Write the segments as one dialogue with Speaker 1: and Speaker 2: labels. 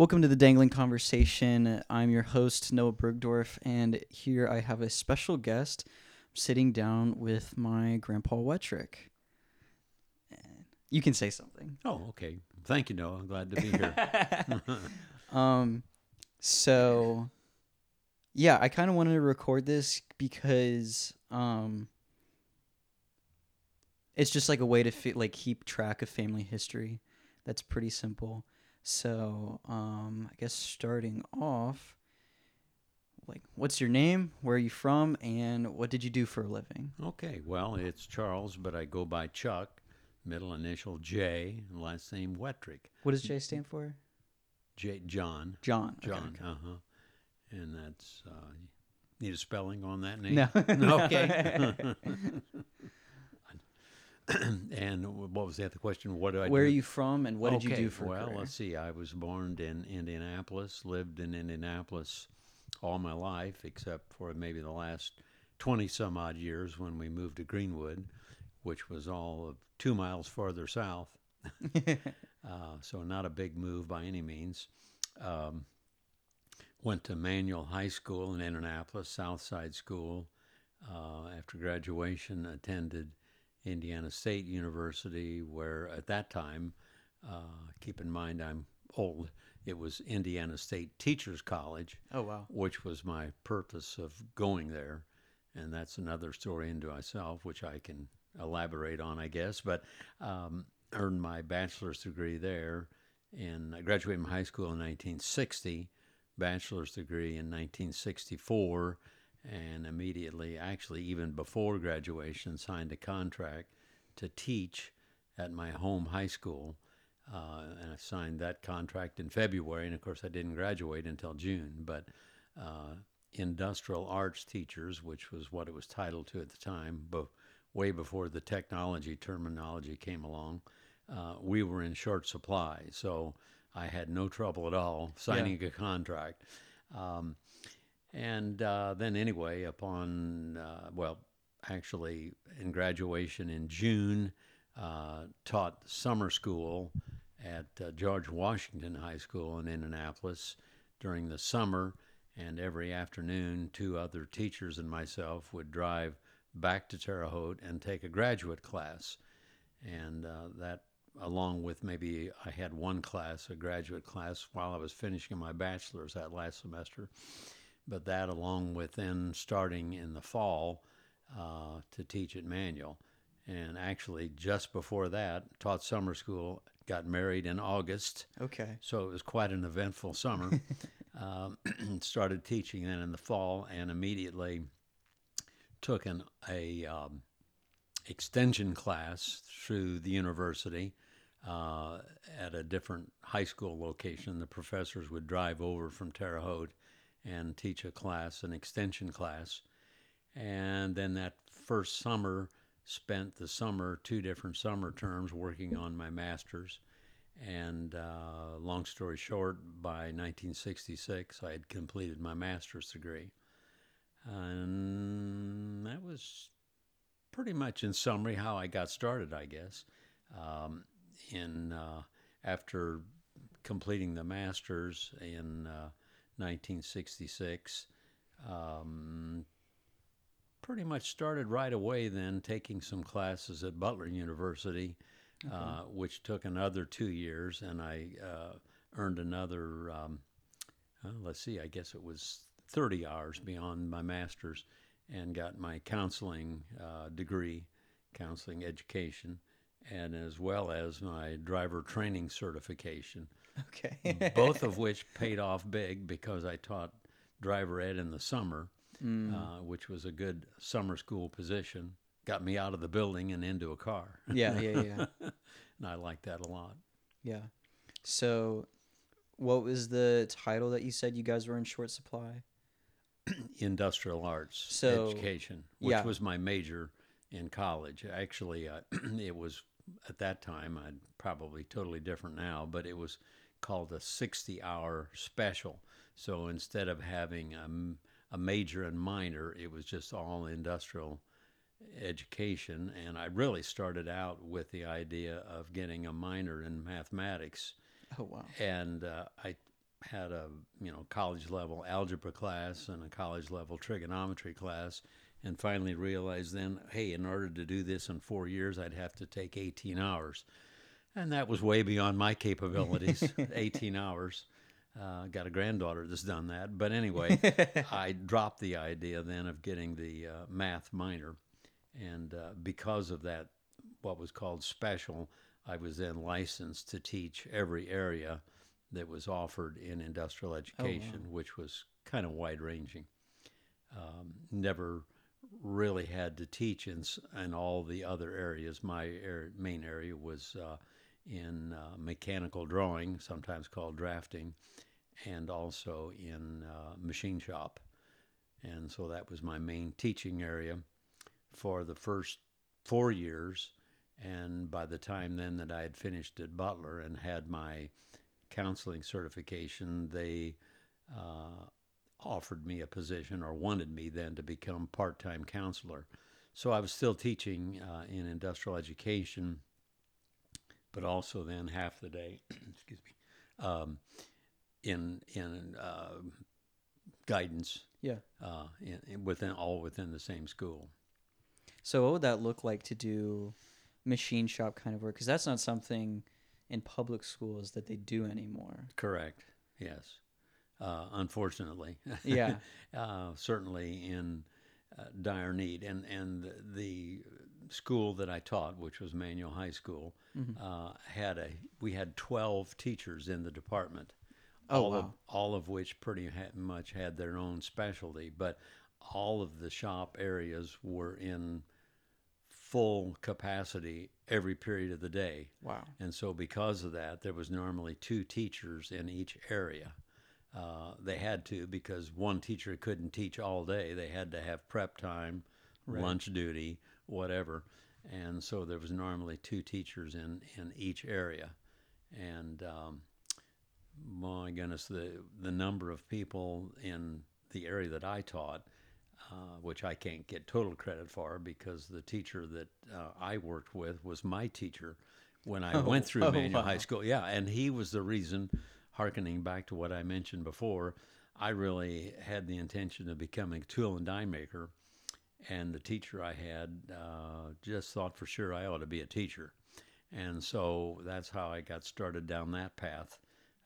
Speaker 1: Welcome to the Dangling Conversation. I'm your host, Noah Bergdorf, and here I have a special guest sitting down with my grandpa Wettrick. You can say something.
Speaker 2: Oh, okay. Thank you, Noah. I'm glad to be here.
Speaker 1: um, so, yeah, I kind of wanted to record this because um, it's just like a way to fi- like keep track of family history. That's pretty simple. So, um, I guess starting off, like, what's your name? Where are you from? And what did you do for a living?
Speaker 2: okay, well, it's Charles, but I go by Chuck, middle initial J, and last name Wettrick.
Speaker 1: What does J stand for?
Speaker 2: J. John.
Speaker 1: John. Okay,
Speaker 2: John.
Speaker 1: okay.
Speaker 2: Uh huh. And that's uh, need a spelling on that name?
Speaker 1: No.
Speaker 2: okay. and what was that? the question? What do I
Speaker 1: Where
Speaker 2: do?
Speaker 1: are you from, and what did you do for
Speaker 2: well
Speaker 1: career?
Speaker 2: let's see i was born in indianapolis lived in indianapolis all my life except for maybe the last 20 some odd years when we moved to greenwood which was all of two miles farther south uh, so not a big move by any means um, went to manual high school in indianapolis southside school uh, after graduation attended indiana state university where at that time uh, keep in mind I'm old. It was Indiana State Teachers College,
Speaker 1: oh wow.
Speaker 2: which was my purpose of going there. And that's another story into myself, which I can elaborate on, I guess. But um, earned my bachelor's degree there. And I graduated from high school in 1960, bachelor's degree in 1964, and immediately, actually, even before graduation, signed a contract to teach at my home high school. Uh, and I signed that contract in February, and of course, I didn't graduate until June. But uh, industrial arts teachers, which was what it was titled to at the time, but way before the technology terminology came along, uh, we were in short supply. So I had no trouble at all signing a contract. Um, and uh, then, anyway, upon, uh, well, actually, in graduation in June, uh, taught summer school at uh, George Washington High School in Indianapolis during the summer. And every afternoon, two other teachers and myself would drive back to Terre Haute and take a graduate class. And uh, that, along with maybe I had one class, a graduate class, while I was finishing my bachelor's that last semester. But that, along with then starting in the fall uh, to teach at Manual and actually just before that taught summer school got married in august.
Speaker 1: Okay.
Speaker 2: so it was quite an eventful summer. Um, started teaching then in the fall and immediately took an a um, extension class through the university uh, at a different high school location. The professors would drive over from terre haute and teach a class an extension class. And then that first summer spent the summer two different summer terms working on my master's. And uh, long story short by 1966 i had completed my master's degree. And that was pretty much in summary how i got started i guess. Um, in uh, after completing the master's in uh, 1966 um, pretty much started right away then taking some classes at Butler University, uh, which took another two years, and I uh, earned another, um, uh, let's see, I guess it was 30 hours beyond my master's, and got my counseling uh, degree, counseling education, and as well as my driver training certification
Speaker 1: Okay.
Speaker 2: both of which paid off big because I taught driver ed in the summer, uh, which was a good summer school position. Got me out of the building and into a car,
Speaker 1: yeah, yeah, yeah,
Speaker 2: and I liked that a lot.
Speaker 1: yeah. So, what was the title that you said you guys were in short supply?
Speaker 2: Industrial arts
Speaker 1: So,
Speaker 2: education, which
Speaker 1: yeah.
Speaker 2: was my major in college. Actually, uh, it was at that time. I'd probably totally different now, but it was called a 60-hour special. So instead of having a, a major and minor, it was just all industrial education. And I really started out with the idea of getting a minor in mathematics.
Speaker 1: Oh wow.
Speaker 2: And uh, I had a you know college level algebra class and a college level trigonometry class, and finally realized then, hey, in order to do this in four years, I'd have to take 18 hours, and that was way beyond my capabilities. 18 hours. Uh, got a granddaughter that's done that, but anyway, I dropped the idea then of getting the uh, math minor, and uh, because of that, what was called special, I was then licensed to teach every area that was offered in industrial education, which was kind of wide ranging. Um, never really had to teach in, in all the other areas. My ar- main area was uh, in uh, mechanical drawing, sometimes called drafting, and also in uh, machine shop. And so that was my main teaching area for the first four years. And by the time then that I had finished at Butler and had my counseling certification, they uh, offered me a position or wanted me then to become part time counselor. So I was still teaching uh, in industrial education, but also then half the day, excuse me, um, in in uh, guidance
Speaker 1: Yeah.
Speaker 2: uh, in, in within all within the same school.
Speaker 1: So what would that look like to do machine shop kind of work? Because that's not something in public schools that they do anymore.
Speaker 2: Correct. Yes. Uh, unfortunately.
Speaker 1: Yeah.
Speaker 2: uh, certainly in uh, dire need. And and the, the school that I taught, which was Manual High School,
Speaker 1: Mm-hmm.
Speaker 2: uh, had a we had twelve teachers in the department.
Speaker 1: Oh,
Speaker 2: all of all of which pretty ha- much had their own specialty, but all of the shop areas were in full capacity every period of the day.
Speaker 1: Wow.
Speaker 2: And so, because of that, there was normally two teachers in each area. Uh, they had to because one teacher couldn't teach all day. They had to have prep time, lunch duty, whatever. And so there was normally two teachers in, in each area. And um, my goodness, the the number of people in the area that I taught, uh, which I can't get total credit for because the teacher that uh, I worked with was my teacher when I went through
Speaker 1: oh,
Speaker 2: Manual
Speaker 1: wow.
Speaker 2: High School. Yeah, and he was the reason. Harkening back to what I mentioned before, I really had the intention of becoming a tool and die maker, and the teacher I had uh, just thought for sure I ought to be a teacher, and so that's how I got started down that path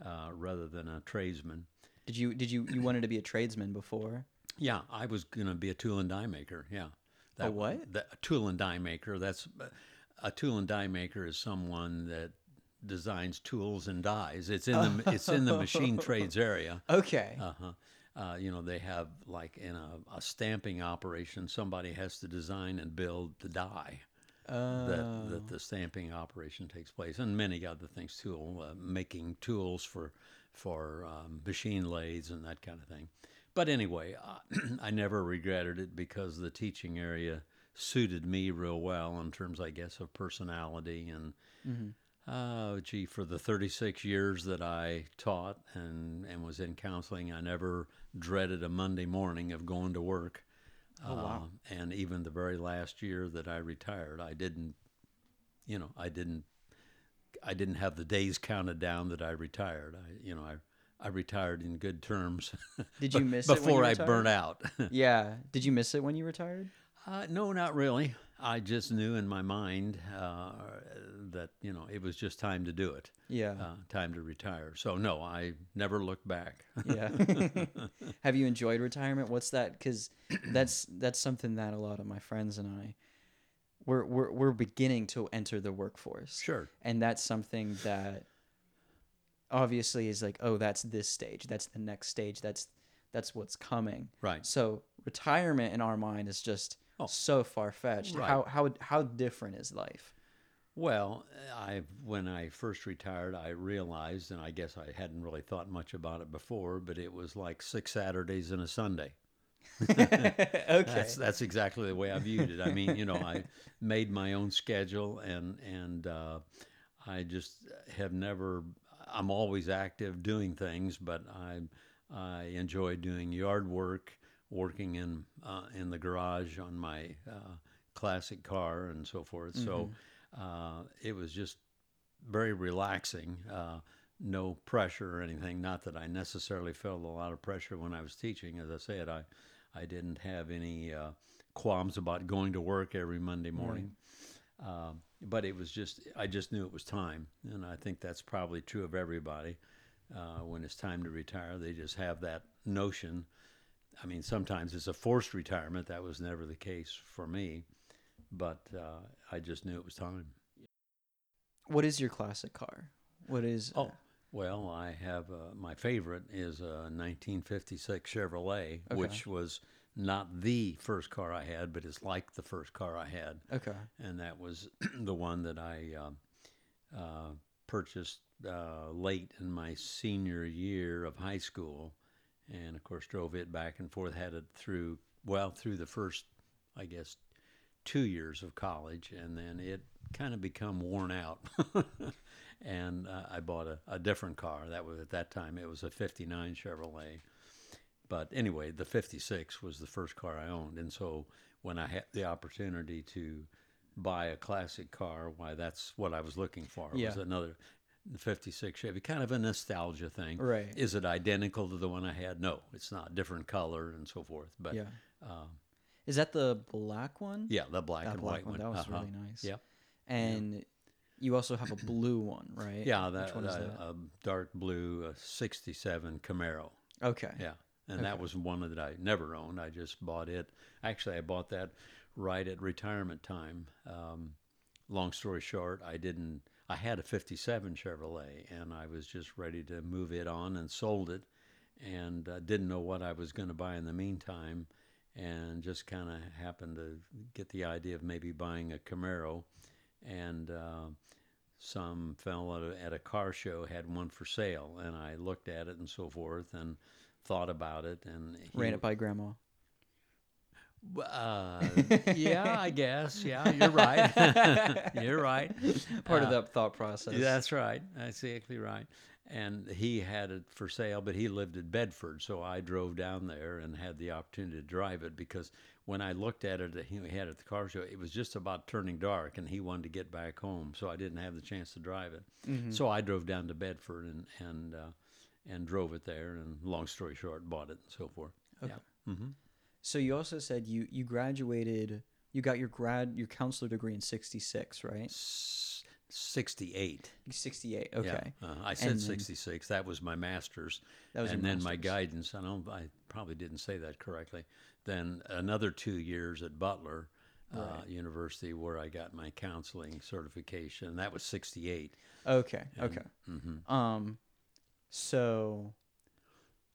Speaker 2: uh, rather than a tradesman.
Speaker 1: Did you did you you wanted to be a tradesman before?
Speaker 2: Yeah, I was going to be a tool and die maker. Yeah.
Speaker 1: A what?
Speaker 2: That, a tool and die maker. That's a tool and die maker is someone that designs tools and dies. It's in the it's in the machine trades area.
Speaker 1: Okay.
Speaker 2: Uh-huh. Uh, you know, they have like in a, a stamping operation, somebody has to design and build the die
Speaker 1: Uh,
Speaker 2: that, that the stamping operation takes place, and many other things too, uh, making tools for for um, machine lathes and that kind of thing. But anyway, uh, I never regretted it because the teaching area suited me real well in terms, I guess, of personality and. Uh, gee, for the 36 years that I taught and, and was in counseling, I never dreaded a Monday morning of going to work.
Speaker 1: Oh, wow.
Speaker 2: Uh, and even the very last year that I retired, I didn't, you know, I didn't, I didn't have the days counted down that I retired. I, you know, I, I retired in good terms.
Speaker 1: Did you miss it
Speaker 2: before I burned out?
Speaker 1: yeah. Did you miss it when you retired?
Speaker 2: Uh, no, not really. I just knew in my mind uh, that you know it was just time to do it,
Speaker 1: Yeah.
Speaker 2: uh, time to retire. So no, I never looked back.
Speaker 1: yeah. Have you enjoyed retirement? What's that? Because that's that's something that a lot of my friends and I, we're we're we're beginning to enter the workforce.
Speaker 2: sure.
Speaker 1: and that's something that obviously is like oh that's this stage that's the next stage that's that's what's coming
Speaker 2: Right.
Speaker 1: so retirement in our mind is just
Speaker 2: Oh.
Speaker 1: so far-fetched
Speaker 2: Right.
Speaker 1: how how how different is life
Speaker 2: Well, I when I first retired, I realized, and I guess I hadn't really thought much about it before, but it was like six Saturdays and a Sunday.
Speaker 1: okay
Speaker 2: That's that's exactly the way I viewed it. I mean, you know, I made my own schedule, and and uh, I just have never. I'm always active doing things, but I I enjoy doing yard work, working in uh, in the garage on my uh, classic car and so forth. So uh, it was just very relaxing. Uh, no pressure or anything. Not that I necessarily felt a lot of pressure when I was teaching. As I said, I, I didn't have any uh, qualms about going to work every Monday morning. Uh, but it was just, I just knew it was time. And I think that's probably true of everybody. Uh, when it's time to retire, they just have that notion. I mean, sometimes it's a forced retirement. That was never the case for me. But uh, I just knew it was time.
Speaker 1: What is your classic car? What is?
Speaker 2: Oh, well, I have uh, my favorite is a 1956 Chevrolet,
Speaker 1: Okay.
Speaker 2: which was not the first car I had, but it's like the first car I had,
Speaker 1: okay.
Speaker 2: and that was the one that I uh, uh, purchased uh, late in my senior year of high school, and of course drove it back and forth. Had it through well through the first, I guess, two years of college, and then it kind of become worn out. and uh, I bought a, a different car. That was at that time it was a '59 Chevrolet. But anyway, the '56 was the first car I owned, and so when I had the opportunity to buy a classic car, why that's what I was looking for. It was another the '56 Chevy, kind of a nostalgia thing.
Speaker 1: Right.
Speaker 2: Is it identical to the one I had? No, it's not. Different color and so forth. But
Speaker 1: Yeah.
Speaker 2: uh,
Speaker 1: Is that the black one?
Speaker 2: yeah, the black
Speaker 1: That
Speaker 2: and
Speaker 1: black
Speaker 2: white
Speaker 1: one.
Speaker 2: one.
Speaker 1: That was
Speaker 2: uh-huh.
Speaker 1: really nice.
Speaker 2: Yep.
Speaker 1: And you also have a blue one, right?
Speaker 2: Yeah, that,
Speaker 1: one is
Speaker 2: uh,
Speaker 1: that?
Speaker 2: a dark blue uh, '67 Camaro.
Speaker 1: okay.
Speaker 2: Yeah, and that was one that I never owned. I just bought it. Actually, I bought that right at retirement time. Um, long story short, I didn't. I had a '57 Chevrolet, and I was just ready to move it on and sold it, and uh, didn't know what I was going to buy in the meantime, and just kind of happened to get the idea of maybe buying a Camaro, and. Uh, some fellow at a car show had one for sale, and I looked at it and so forth, and thought about it, and he,
Speaker 1: Ran it by grandma.
Speaker 2: Uh, yeah, I guess. Yeah, you're right. you're right.
Speaker 1: Part of
Speaker 2: Uh,
Speaker 1: that thought process.
Speaker 2: That's right. That's exactly right. And he had it for sale, but he lived in Bedford, so I drove down there and had the opportunity to drive it because when I looked at it, he had it at the car show. It was just about turning dark, and he wanted to get back home, so I didn't have the chance to drive it.
Speaker 1: Mm-hmm.
Speaker 2: So I drove down to Bedford and and uh, and drove it there. And long story short, bought it and so forth.
Speaker 1: Okay.
Speaker 2: Yeah. hmm
Speaker 1: So you also said you you graduated. You got your grad your counselor degree in '66, right?
Speaker 2: Sixty-eight.
Speaker 1: '68. Okay.
Speaker 2: Yeah, uh, I said
Speaker 1: And then-
Speaker 2: 66. That was my master's.
Speaker 1: That was
Speaker 2: and then my guidance. I don't. I probably didn't say that correctly. Then another two years at Butler uh, University, where I got my counseling certification. That was 68.
Speaker 1: Okay. Okay.
Speaker 2: hmm
Speaker 1: Um, so,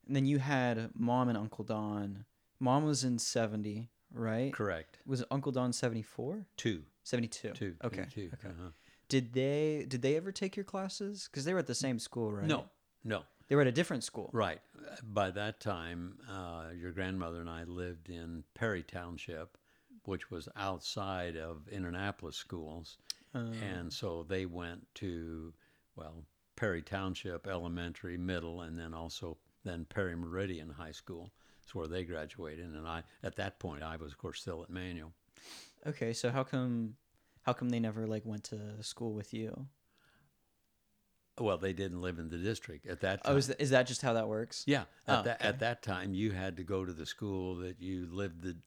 Speaker 1: and then you had mom and Uncle Don. Mom was in '70, right?
Speaker 2: Correct.
Speaker 1: Was Uncle Don '74?
Speaker 2: Two.
Speaker 1: '72.
Speaker 2: Two.
Speaker 1: Okay.
Speaker 2: Two.
Speaker 1: Okay.
Speaker 2: uh-huh.
Speaker 1: Did they did they ever take your classes? Because they were at the same school, right?
Speaker 2: No. No.
Speaker 1: They were at a different school.
Speaker 2: Right. By that time, uh, your grandmother and I lived in Perry Township, which was outside of Indianapolis schools.
Speaker 1: Uh,
Speaker 2: and so they went to, well, Perry Township Elementary, Middle, and then also then Perry Meridian High School. That's where they graduated. And I, at that point, I was, of course, still at Manual.
Speaker 1: okay. So how come how come they never like went to school with you?
Speaker 2: Well, they didn't live in the district at that time.
Speaker 1: Oh, is that, is that just how that works?
Speaker 2: Yeah, at
Speaker 1: Oh,
Speaker 2: that
Speaker 1: okay.
Speaker 2: at that time, you had to go to the school that you lived the,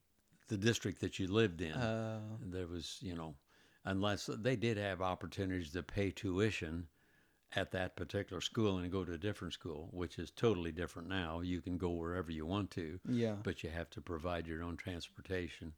Speaker 2: the district that you lived in.
Speaker 1: Uh,
Speaker 2: there was, you know, unless they did have opportunities to pay tuition at that particular school and go to a different school, which is totally different now. You can go wherever you want to,
Speaker 1: yeah.
Speaker 2: but you have to provide your own transportation.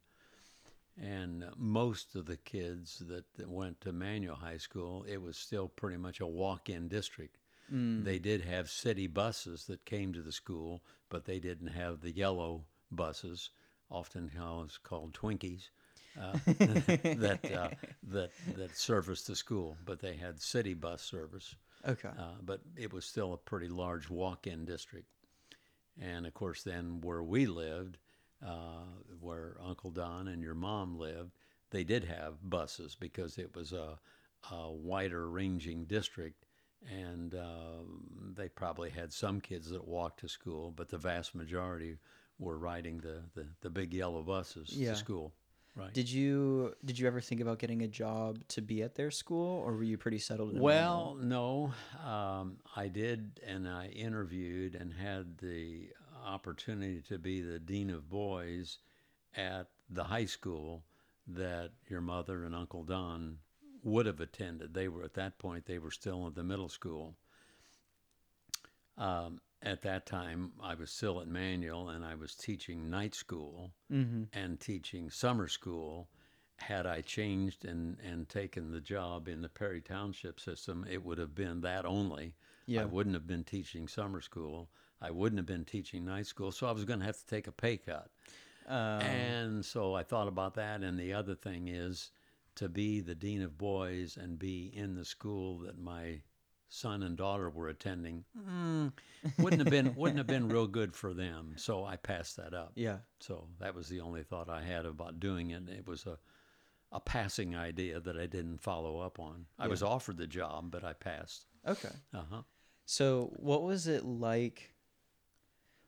Speaker 2: And most of the kids that, went to Manual High School, it was still pretty much a walk-in district.
Speaker 1: Mm.
Speaker 2: They did have city buses that came to the school, but they didn't have the yellow buses, often called, called Twinkies, uh, that uh, that that serviced the school. But they had city bus service.
Speaker 1: Okay.
Speaker 2: Uh, but it was still a pretty large walk-in district. And of course, then where we lived, uh, where Uncle Don and your mom lived, they did have buses because it was a, a wider ranging district. And uh, they probably had some kids that walked to school, but the vast majority were riding the, the, the big yellow buses
Speaker 1: Yeah.
Speaker 2: to school. Right.
Speaker 1: Did you did you ever think about getting a job to be at their school, or were you pretty settled? In
Speaker 2: Well, no, um, I did, and I interviewed and had the opportunity to be the dean of boys at the high school that your mother and Uncle Don would have attended. They were at that point; they were still at the middle school. Um, at that time, I was still at Manual, and I was teaching night school
Speaker 1: mm-hmm.
Speaker 2: and teaching summer school. Had I changed and, and taken the job in the Perry Township system, it would have been that only.
Speaker 1: Yeah.
Speaker 2: I wouldn't have been teaching summer school. I wouldn't have been teaching night school. So I was going to have to take a pay cut.
Speaker 1: Um,
Speaker 2: and so I thought about that. And the other thing is to be the dean of boys and be in the school that my son and daughter were attending mm, wouldn't have been wouldn't have been real good for them. So I passed that up.
Speaker 1: yeah.
Speaker 2: So that was the only thought I had about doing it. It was a a passing idea that I didn't follow up on. I
Speaker 1: Yeah.
Speaker 2: was offered the job, but I passed.
Speaker 1: Okay.
Speaker 2: Uh huh.
Speaker 1: So, what was it like?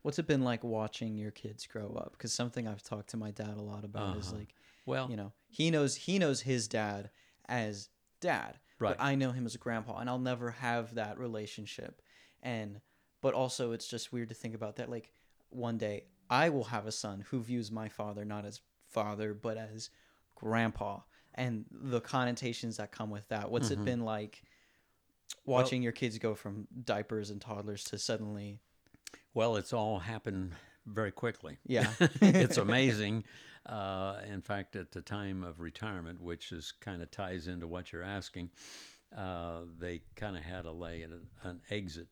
Speaker 1: What's it been like watching your kids grow up? Because something I've talked to my dad a lot about is
Speaker 2: Uh-huh.
Speaker 1: like,
Speaker 2: Well,
Speaker 1: you know, he knows he knows his dad as dad,
Speaker 2: Right.
Speaker 1: but I know him as a grandpa, and I'll never have that relationship. And but also, it's just weird to think about that. Like one day, I will have a son who views my father not as father, but as grandpa, and the connotations that come with that. What's it
Speaker 2: Mhm.
Speaker 1: been like? Watching your kids go from diapers and toddlers to suddenly,
Speaker 2: well, it's all happened very quickly.
Speaker 1: yeah,
Speaker 2: it's amazing. Uh, in fact, at the time of retirement, which is kind of ties into what you're asking, uh, they kind of had a lay an, an exit,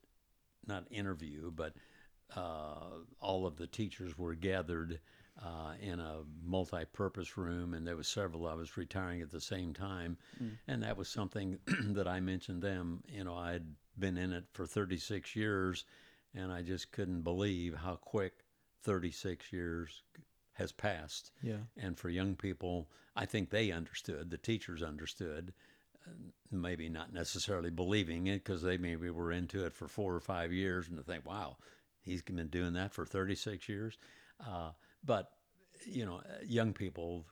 Speaker 2: not interview, but uh, all of the teachers were gathered uh, in a multi-purpose room, and there was several of us retiring at the same time, and that was something that I mentioned them. You know, I'd been in it for 36 years, and I just couldn't believe how quick 36 years has passed.
Speaker 1: yeah,
Speaker 2: And for young people, I think they understood, the teachers understood, uh, maybe not necessarily believing it because they maybe were into it for four or five years and to think, wow, he's been doing that for 36 years. Uh, but, you know, young people,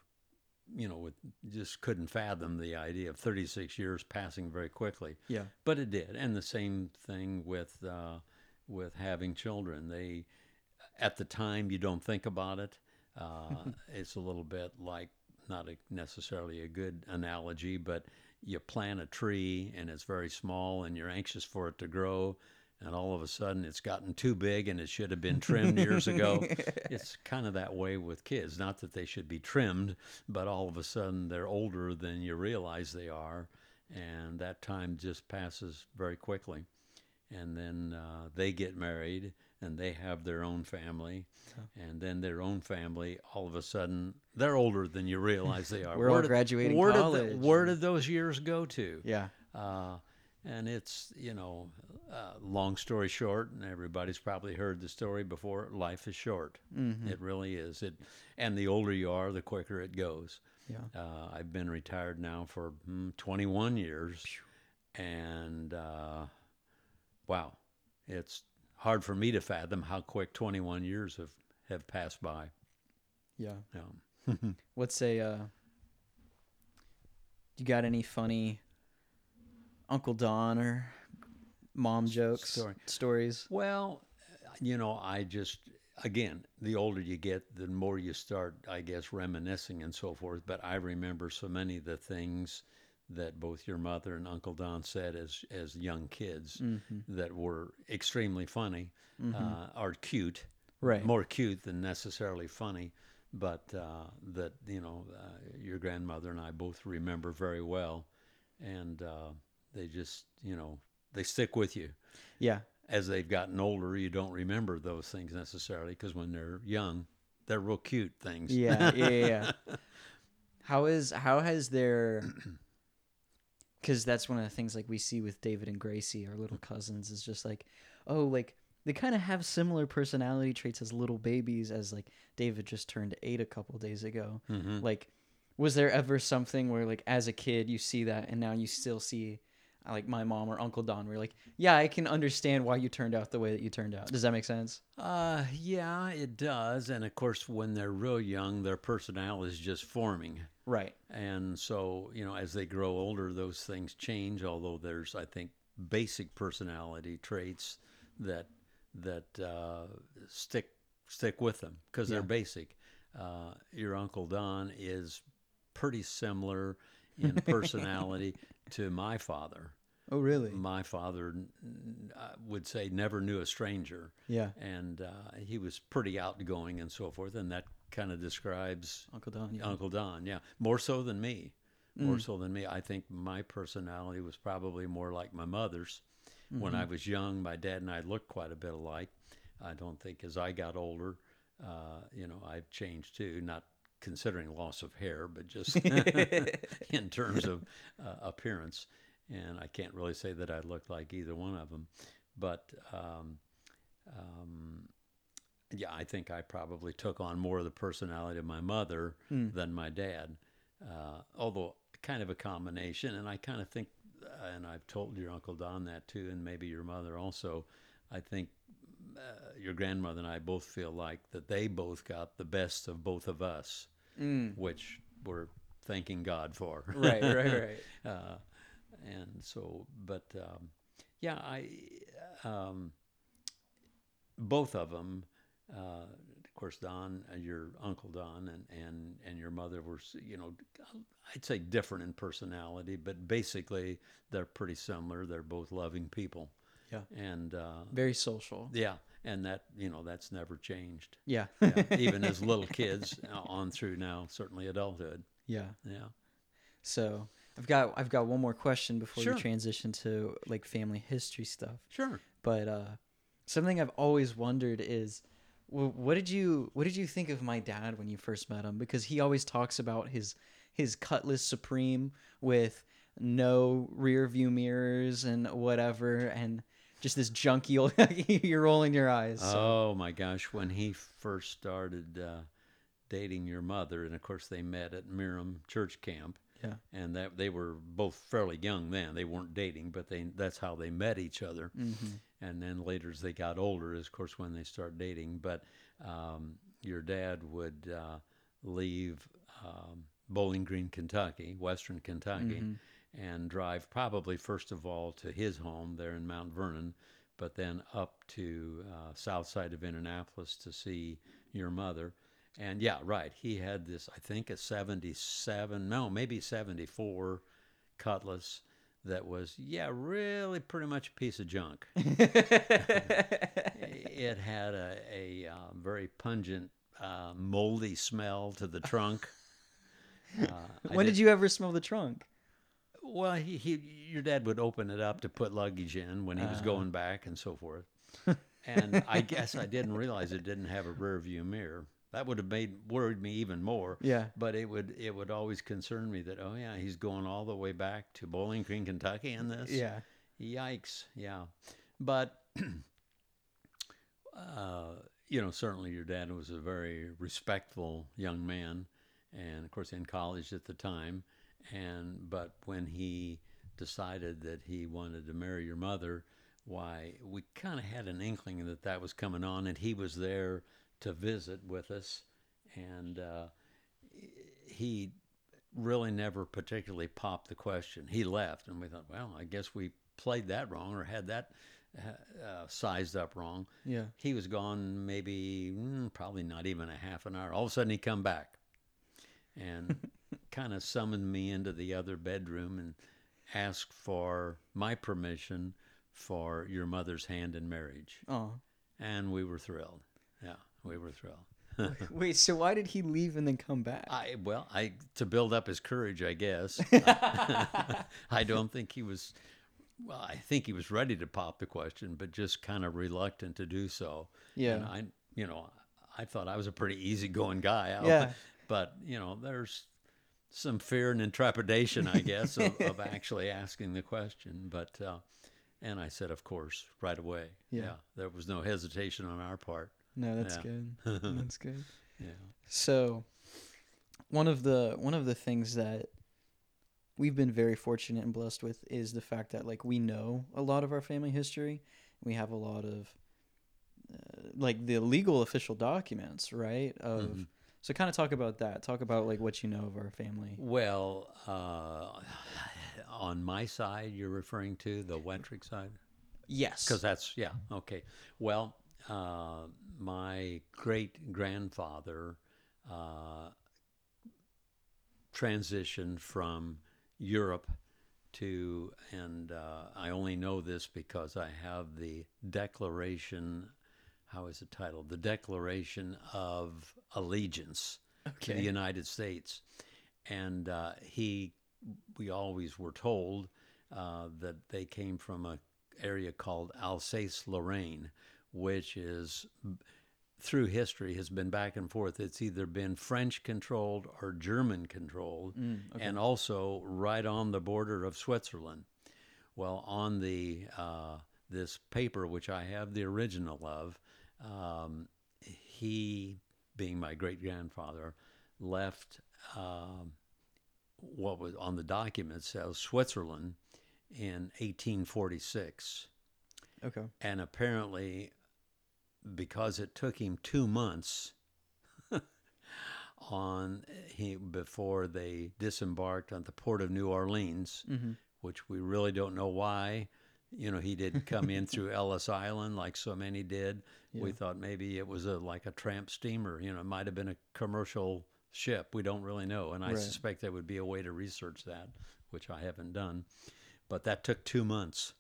Speaker 2: you know, with, just couldn't fathom the idea of 36 years passing very quickly.
Speaker 1: Yeah,
Speaker 2: but it did. And the same thing with uh, with having children. They at the time you don't think about it uh, it's a little bit like not a, necessarily a good analogy but you plant a tree and it's very small and you're anxious for it to grow and all of a sudden it's gotten too big and it should have been trimmed years ago. It's kind of that way with kids. Not that they should be trimmed but all of a sudden they're older than you realize they are and that time just passes very quickly. And then uh, they get married and they have their own family, and then their own family, all of a sudden, they're older than you realize they are.
Speaker 1: We're all
Speaker 2: did-
Speaker 1: graduating
Speaker 2: where
Speaker 1: college.
Speaker 2: Did the, where did those years go to?
Speaker 1: yeah,
Speaker 2: Uh, and it's, you know, uh, long story short, and everybody's probably heard the story before life is short.
Speaker 1: mm-hmm.
Speaker 2: It really is. It, and the older you are, the quicker it goes.
Speaker 1: yeah,
Speaker 2: Uh, I've been retired now for mm, 21 years, and uh, wow, it's hard for me to fathom how quick 21 years have, have passed by.
Speaker 1: yeah.
Speaker 2: Yeah.
Speaker 1: What's a uh you got any funny Uncle Don or mom jokes
Speaker 2: story.
Speaker 1: stories?
Speaker 2: Well, you know, I just again, the older you get, the more you start, I guess, reminiscing and so forth. But I remember so many of the things that both your mother and Uncle Don said as as young kids
Speaker 1: Mm-hmm.
Speaker 2: that were extremely funny, uh, are cute,
Speaker 1: Right.
Speaker 2: more cute than necessarily funny. But uh, that you know, uh, your grandmother and I both remember very well, and uh, they just you know they stick with you
Speaker 1: Yeah.
Speaker 2: as they've gotten older, you don't remember those things necessarily because when they're young, they're real cute things.
Speaker 1: Yeah, yeah, yeah. yeah. how is how has their because that's one of the things like we see with David and Gracie, our little cousins, is just like, oh, like they kind of have similar personality traits as little babies. As like David just turned eight a couple days ago.
Speaker 2: Mhm.
Speaker 1: Like, was there ever something where like as a kid you see that, and now you still see like my mom or Uncle Don, you're like, yeah, I can understand why you turned out the way that you turned out. Does that make sense?
Speaker 2: Uh, yeah, it does. And of course, when they're real young, their personality is just forming.
Speaker 1: Right.
Speaker 2: And so, you know, as they grow older, those things change. Although there's, I think, basic personality traits that that uh, stick stick with them because they're basic. Uh, your uncle Don is pretty similar in personality to my father.
Speaker 1: Oh, really?
Speaker 2: My father would say never knew a stranger
Speaker 1: Yeah.
Speaker 2: and uh, he was pretty outgoing and so forth, and that kind of describes
Speaker 1: Uncle Don. Yeah.
Speaker 2: Uncle Don. Yeah, more so than me, more
Speaker 1: Mm.
Speaker 2: so than me. I think my personality was probably more like my mother's. When
Speaker 1: Mm-hmm.
Speaker 2: I was young, my dad and I looked quite a bit alike. I don't think as I got older, uh, you know, I've changed too. Not considering loss of hair, but just in terms of uh, appearance. And I can't really say that I looked like either one of them, but um, um, yeah, I think I probably took on more of the personality of my mother
Speaker 1: Hmm.
Speaker 2: than my dad. Uh, although kind of a combination, and I kind of think, uh, and I've told your uncle Don that too, and maybe your mother also. I think uh, your grandmother and I both feel like that they both got the best of both of us,
Speaker 1: Mm.
Speaker 2: which we're thanking God for.
Speaker 1: Right. Right. Right.
Speaker 2: uh, and so, but um, yeah, I um, both of them, uh, of course, Don, uh, your uncle Don, and and and your mother were, you know, I'd say different in personality, but basically they're pretty similar. They're both loving people,
Speaker 1: Yeah.
Speaker 2: and uh,
Speaker 1: Very social.
Speaker 2: yeah, and that you know that's never changed.
Speaker 1: Yeah.
Speaker 2: Yeah, even as little kids on through now, certainly adulthood.
Speaker 1: yeah.
Speaker 2: Yeah.
Speaker 1: So I've got I've got one more question before
Speaker 2: Sure.
Speaker 1: we transition to like family history stuff.
Speaker 2: Sure.
Speaker 1: But uh, something I've always wondered is, wh- what did you what did you think of my dad when you first met him? Because he always talks about his his Cutlass Supreme with no rear view mirrors and whatever, and just this junky old. you're rolling your eyes. so-
Speaker 2: Oh my gosh, when he first started uh, dating your mother, and of course they met at Miriam Church Camp,
Speaker 1: Yeah.
Speaker 2: and that they were both fairly young then. They weren't dating, but they that's how they met each other.
Speaker 1: Mhm.
Speaker 2: And then later, as they got older, is of course when they start dating. But um, your dad would uh, leave um, Bowling Green, Kentucky, Western Kentucky,
Speaker 1: Mhm.
Speaker 2: And drive probably first of all to his home there in Mount Vernon, but then up to uh, south side of Indianapolis to see your mother. And yeah, right. He had this, I think, a 77, no, maybe 74 Cutlass that was, yeah, really pretty much a piece of junk. it had a, a uh, very pungent, uh, moldy smell to the trunk. Uh,
Speaker 1: when did you ever smell the trunk?
Speaker 2: Well, he, he, your dad would open it up to put luggage in when he was
Speaker 1: Ah.
Speaker 2: going back and so forth. and I guess I didn't realize it didn't have a rear view mirror. That would have made worried me even more.
Speaker 1: Yeah.
Speaker 2: But it would it would always concern me that oh yeah he's going all the way back to Bowling Green, Kentucky in this.
Speaker 1: Yeah.
Speaker 2: Yikes! Yeah, but uh, you know certainly your dad was a very respectful young man, and of course in college at the time. And but when he decided that he wanted to marry your mother, why we kind of had an inkling that that was coming on, and he was there to visit with us, and uh, he really never particularly popped the question. He left, and we thought, well, I guess we played that wrong or had that uh, uh, sized up wrong.
Speaker 1: Yeah.
Speaker 2: He was gone maybe mm, probably not even a half an hour. All of a sudden, he come back and kind of summoned me into the other bedroom and asked for my permission for your mother's hand in marriage.
Speaker 1: Oh.
Speaker 2: And we were thrilled. Yeah, we were thrilled.
Speaker 1: Wait, so why did he leave and then come back?
Speaker 2: I well, I to build up his courage, I guess. I don't think he was. Well, I think he was ready to pop the question, but just kind of reluctant to do so.
Speaker 1: Yeah.
Speaker 2: And I, you know, I thought I was a pretty easygoing guy. I-
Speaker 1: Yeah.
Speaker 2: But you know, there's some fear and intrepidation, I guess, of, of actually asking the question. But uh, and I said, of course, right away.
Speaker 1: Yeah.
Speaker 2: There was no hesitation on our part.
Speaker 1: no, that's
Speaker 2: Yeah.
Speaker 1: good. That's good.
Speaker 2: Yeah.
Speaker 1: So, one of the one of the things that we've been very fortunate and blessed with is the fact that like we know a lot of our family history. We have a lot of uh, like the legal official documents, right? Of
Speaker 2: Mhm.
Speaker 1: So kind of talk about that. Talk about like what you know of our family.
Speaker 2: Well, uh, on my side, you're referring to the Wettrick side?
Speaker 1: Yes.
Speaker 2: Because that's, yeah, okay. Well, uh, my great grandfather uh, transitioned from Europe to, and uh, I only know this because I have the Declaration, how is it titled? The Declaration of Allegiance to the United States. And uh, he, we always were told uh, that they came from a area called Alsace-Lorraine, which is through history has been back and forth. It's either been French controlled or German controlled,
Speaker 1: Mm, okay.
Speaker 2: and also right on the border of Switzerland. Well, on the uh, this paper, which I have the original of, um, he, being my great grandfather, left um, what was on the document says Switzerland in 1846
Speaker 1: Okay.
Speaker 2: and apparently because it took him two months on he before they disembarked on the port of New Orleans,
Speaker 1: Mm-hmm.
Speaker 2: which we really don't know why. You know, he didn't come in through Ellis Island like so many did. We thought maybe it was a like a tramp steamer. You know, it might have been a commercial ship. We don't really know, and I
Speaker 1: Right.
Speaker 2: suspect there would be a way to research that, which I haven't done. But that took two months,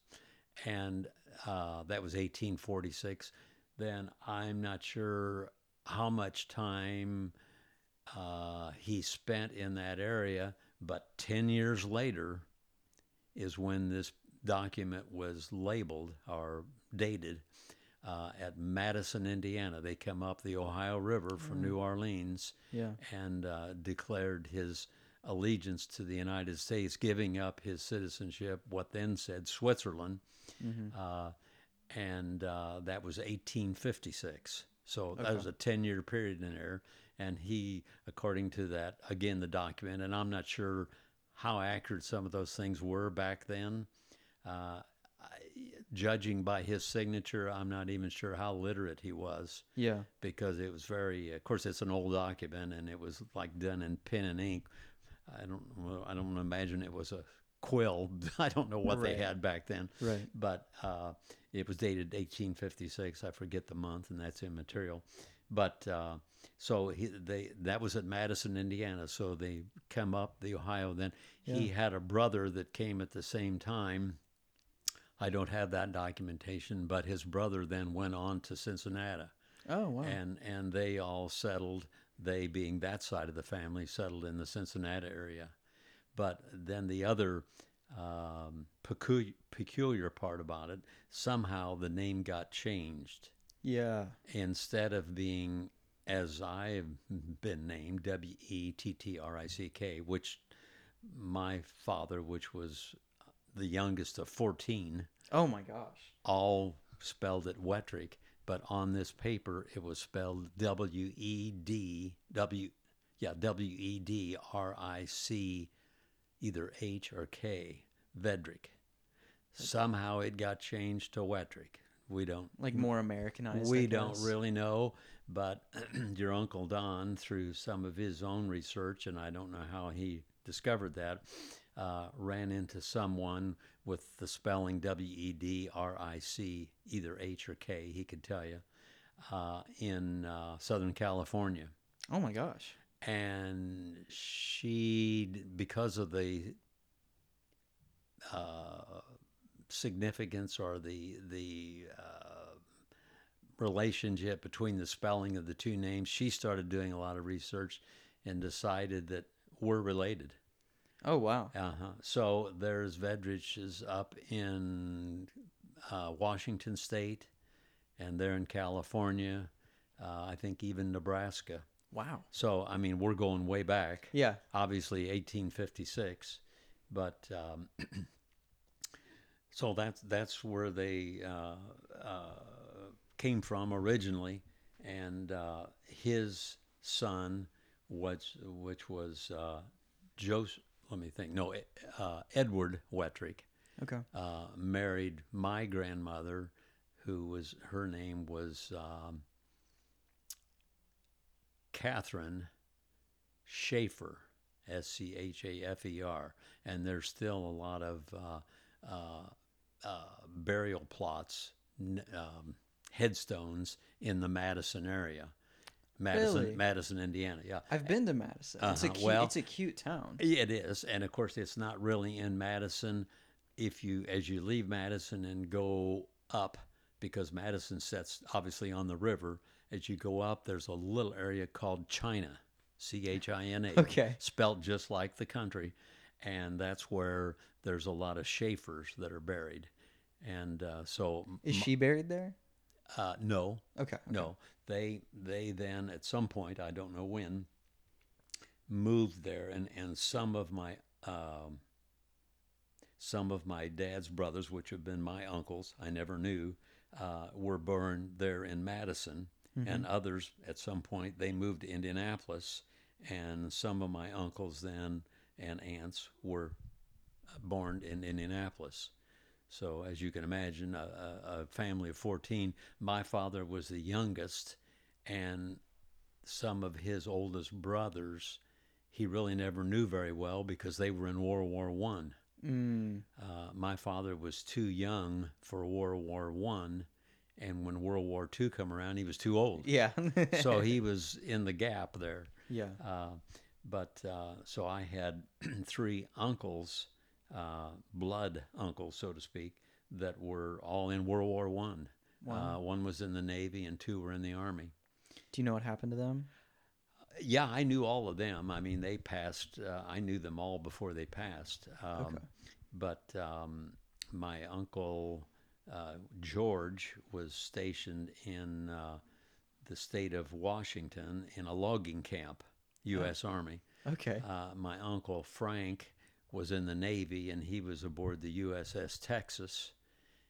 Speaker 2: and uh, that was 1846. Then I'm not sure how much time uh, he spent in that area, but 10 years later is when this document was labeled or dated uh, at Madison, Indiana. They come up the Ohio River from New Orleans
Speaker 1: Yeah.
Speaker 2: and uh, declared his allegiance to the United States, giving up his citizenship, what then said Switzerland,
Speaker 1: Mm-hmm.
Speaker 2: uh, and uh, that was 1856. So that
Speaker 1: Okay.
Speaker 2: was a 10 year period in there. And he, according to that, again, the document, and I'm not sure how accurate some of those things were back then. Uh, I, judging by his signature, I'm not even sure how literate he was.
Speaker 1: Yeah.
Speaker 2: because it was very of course it's an old document and it was like done in pen and ink. I don't i don't imagine it was a quill. I don't know what they had back then.
Speaker 1: Right.
Speaker 2: but uh, it was dated 1856 i forget the month and that's immaterial. But uh, so he, they that was at madison indiana. So they come up the ohio. Then he had a brother that came at the same time i don't have that documentation but his brother then went on to cincinnati
Speaker 1: Oh wow.
Speaker 2: and and they all settled. They being that side of the family settled in the Cincinnati area, but then the other um, peculiar, peculiar part about it somehow the name got changed
Speaker 1: yeah.
Speaker 2: instead of being as I've been named W E T T R I C K, which my father, which was the youngest of fourteen,
Speaker 1: Oh my gosh.
Speaker 2: all spelled it Wettrick, but on this paper it was spelled W E D W, yeah W E D R I C, either H or K, Vedrick. Somehow it got changed to Wettrick. We don't
Speaker 1: Like more Americanized.
Speaker 2: we don't really know, but your uncle Don, through some of his own research, and I don't know how he discovered that, uh, ran into someone with the spelling W E D R I C, either H or K, he could tell you, uh, in uh, Southern California.
Speaker 1: Oh my gosh.
Speaker 2: And she, because of the uh, significance or the the uh, relationship between the spelling of the two names, she started doing a lot of research and decided that we're related.
Speaker 1: Oh wow.
Speaker 2: Uh-huh. So there's Vedrich's up in uh, Washington State, and they're in California. Uh, I think even Nebraska.
Speaker 1: Wow.
Speaker 2: So I mean, we're going way back
Speaker 1: Yeah.
Speaker 2: obviously 1856, but um, so that's that's where they uh, uh, came from originally, and uh, his son, which which was uh, Joseph let me think. No, uh, Edward Wettrick.
Speaker 1: Okay.
Speaker 2: uh, married my grandmother, who was her name was um, Catherine Schaefer, S C H A F E R, and there's still a lot of uh, uh, uh, burial plots, n- um, headstones in the Madison area, Madison,
Speaker 1: Really?
Speaker 2: Madison, Indiana. Yeah,
Speaker 1: I've been to Madison. It's a
Speaker 2: Uh-huh.
Speaker 1: cute,
Speaker 2: Well-
Speaker 1: it's a cute town.
Speaker 2: it is, and of course, it's not really in Madison. If you, as you leave Madison and go up, because Madison sets obviously on the river. As you go up, there's a little area called China, C H I N A,
Speaker 1: Okay.
Speaker 2: spelt just like the country, and that's where there's a lot of Schaefers that are buried, and uh, so
Speaker 1: Is she buried there?
Speaker 2: Uh, no,
Speaker 1: Okay.
Speaker 2: no, they they then at some point I don't know when moved there, and and some of my um, some of my dad's brothers, which have been my uncles, I never knew, uh, were born there in Madison, and others at some point they moved to Indianapolis, and some of my uncles then and aunts were uh, born in Indianapolis. So, as you can imagine, a, a, family of 14, my father was the youngest, and some of his oldest brothers he really never knew very well because they were in World War One.
Speaker 1: Mm,
Speaker 2: Uh, my father was too young for World War One, and when World War Two come around, he was too old.
Speaker 1: yeah.
Speaker 2: so he was in the gap there.
Speaker 1: yeah.
Speaker 2: Uh, but uh, so I had three uncles, uh, blood uncles, so to speak, that were all in World War One. Uh, one was in the Navy, and two were in the Army.
Speaker 1: Do you know what happened to them?
Speaker 2: Yeah, I knew all of them. I mean, they passed. Uh, I knew them all before they passed. Um,
Speaker 1: Okay.
Speaker 2: But um, my uncle uh, George was stationed in uh, the state of Washington in a logging camp, U.S. Army.
Speaker 1: Okay.
Speaker 2: Uh, my uncle Frank was in the Navy, and he was aboard the USS Texas,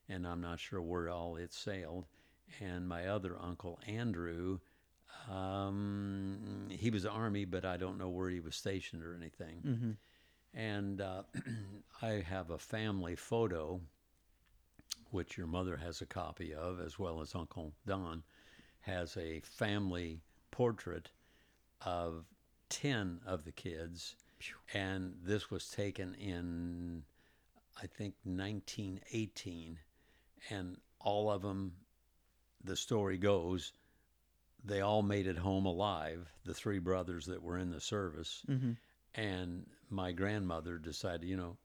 Speaker 2: and I'm not sure where all it sailed. And my other uncle Andrew, um, he was Army, but I don't know where he was stationed or anything.
Speaker 1: Mm-hmm.
Speaker 2: And uh, I have a family photo, which your mother has a copy of, as well as Uncle Don has a family portrait of 10 of the kids. And this was taken in, I think, 1918. And all of them, the story goes, they all made it home alive, the three brothers that were in the service
Speaker 1: Mm-hmm.
Speaker 2: and my grandmother decided, you know,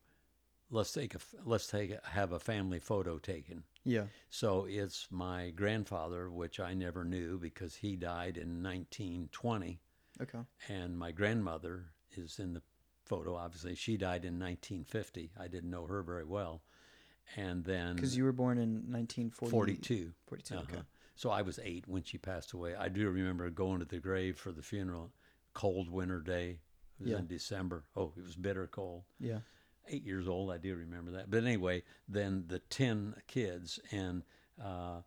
Speaker 2: let's take a let's take a, have a family photo taken.
Speaker 1: Yeah.
Speaker 2: So it's my grandfather, which I never knew because he died in 1920,
Speaker 1: Okay.
Speaker 2: and my grandmother is in the photo. Obviously, she died in 1950. I didn't know her very well, and then
Speaker 1: Because you were born in 1940.
Speaker 2: 42.
Speaker 1: 42.
Speaker 2: Uh-huh.
Speaker 1: Okay.
Speaker 2: So I was eight when she passed away. I do remember going to the grave for the funeral, cold winter day. It was
Speaker 1: Yeah.
Speaker 2: in December. Oh, it was bitter cold.
Speaker 1: Yeah.
Speaker 2: Eight years old, I do remember that. But anyway, then the 10 kids, and uh,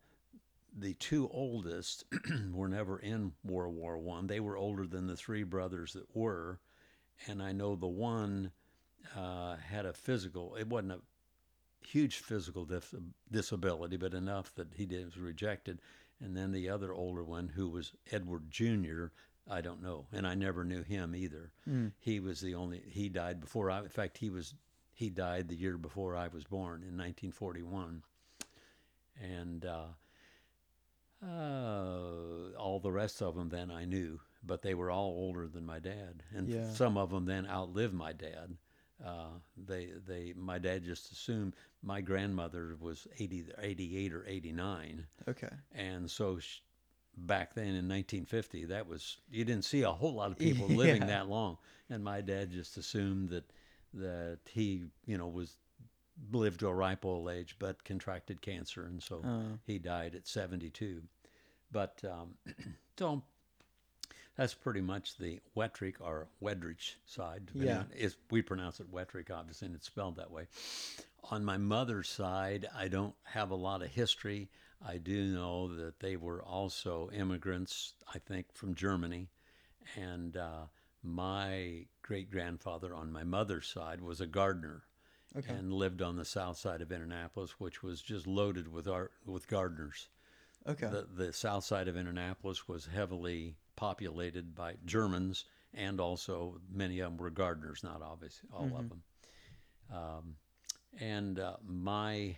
Speaker 2: the two oldest were never in World War One. They were older than the three brothers that were. And I know the one uh, had a physical, it wasn't a huge physical dif- disability, but enough that he did, was rejected. And then the other older one, who was Edward Jr., I don't know, and I never knew him either.
Speaker 1: Mm.
Speaker 2: He was the only. He died before I. In fact, he was. He died the year before I was born in 1941, and uh, uh, all the rest of them then I knew, but they were all older than my dad, and
Speaker 1: Yeah.
Speaker 2: some of them then outlived my dad. Uh, they they my dad just assumed my grandmother was 80, 88 or 89
Speaker 1: Okay.
Speaker 2: and so sh- back then in 1950 that was you didn't see a whole lot of people living
Speaker 1: Yeah.
Speaker 2: that long and my dad just assumed that that he you know was lived to a ripe old age but contracted cancer and so
Speaker 1: Uh,
Speaker 2: he died at 72 but um, so that's pretty much the Wettrick or Wedrich side.
Speaker 1: Yeah.
Speaker 2: It's, we pronounce it Wettrick, obviously, and it's spelled that way. On my mother's side, I don't have a lot of history. I do know that they were also immigrants, I think, from Germany. And uh, my great grandfather on my mother's side was a gardener
Speaker 1: Okay.
Speaker 2: and lived on the south side of Indianapolis, which was just loaded with art with gardeners.
Speaker 1: Okay.
Speaker 2: The, the south side of Indianapolis was heavily populated by Germans, and also many of them were gardeners, not obviously all of them. Um, and uh, my,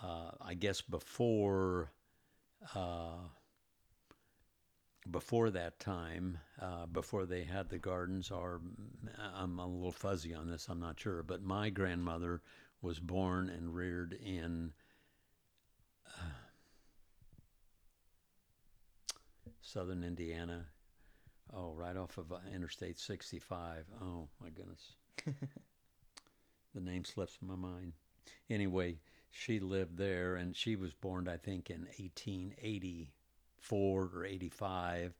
Speaker 2: uh, I guess before, uh, before that time, uh, before they had the gardens, or I'm a little fuzzy on this, I'm not sure, but my grandmother was born and reared in southern Indiana. Oh, right off of uh, Interstate 65. Oh, my goodness. the name slips my mind. Anyway, she lived there and she was born, I think, in 1884 or 85.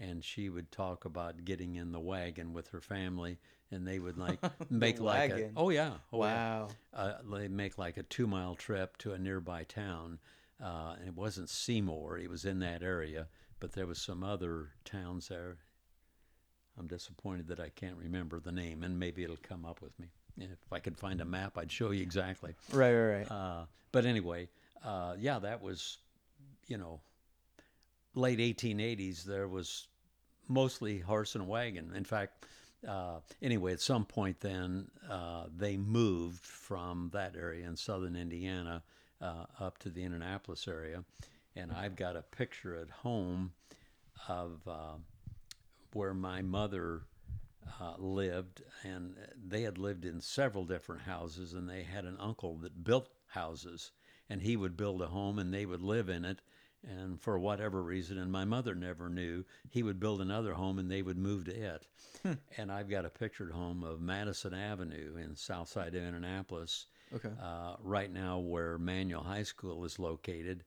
Speaker 2: And she would talk about getting in the wagon with her family, and they would like make like a oh yeah oh, yeah
Speaker 1: wow.
Speaker 2: uh, they make like a two mile trip to a nearby town. Uh, and it wasn't Seymour, it was in that area, but there was some other towns there. I'm disappointed that I can't remember the name, and maybe it'll come up with me. If I could find a map, I'd show you exactly.
Speaker 1: Right. Right. Right.
Speaker 2: Uh, but anyway, uh, yeah, that was, you know, late 1880s. There was mostly horse and wagon. In fact, uh, anyway, at some point then uh, they moved from that area in southern Indiana uh, up to the Indianapolis area, and I've got a picture at home of uh, where my mother uh, lived, and they had lived in several different houses, and they had an uncle that built houses, and he would build a home, and they would live in it. And for whatever reason, and my mother never knew, he would build another home and they would move to it. and I've got a pictured home of Madison Avenue in south side of Indianapolis,
Speaker 1: okay.
Speaker 2: uh, right now where Manual High School is located.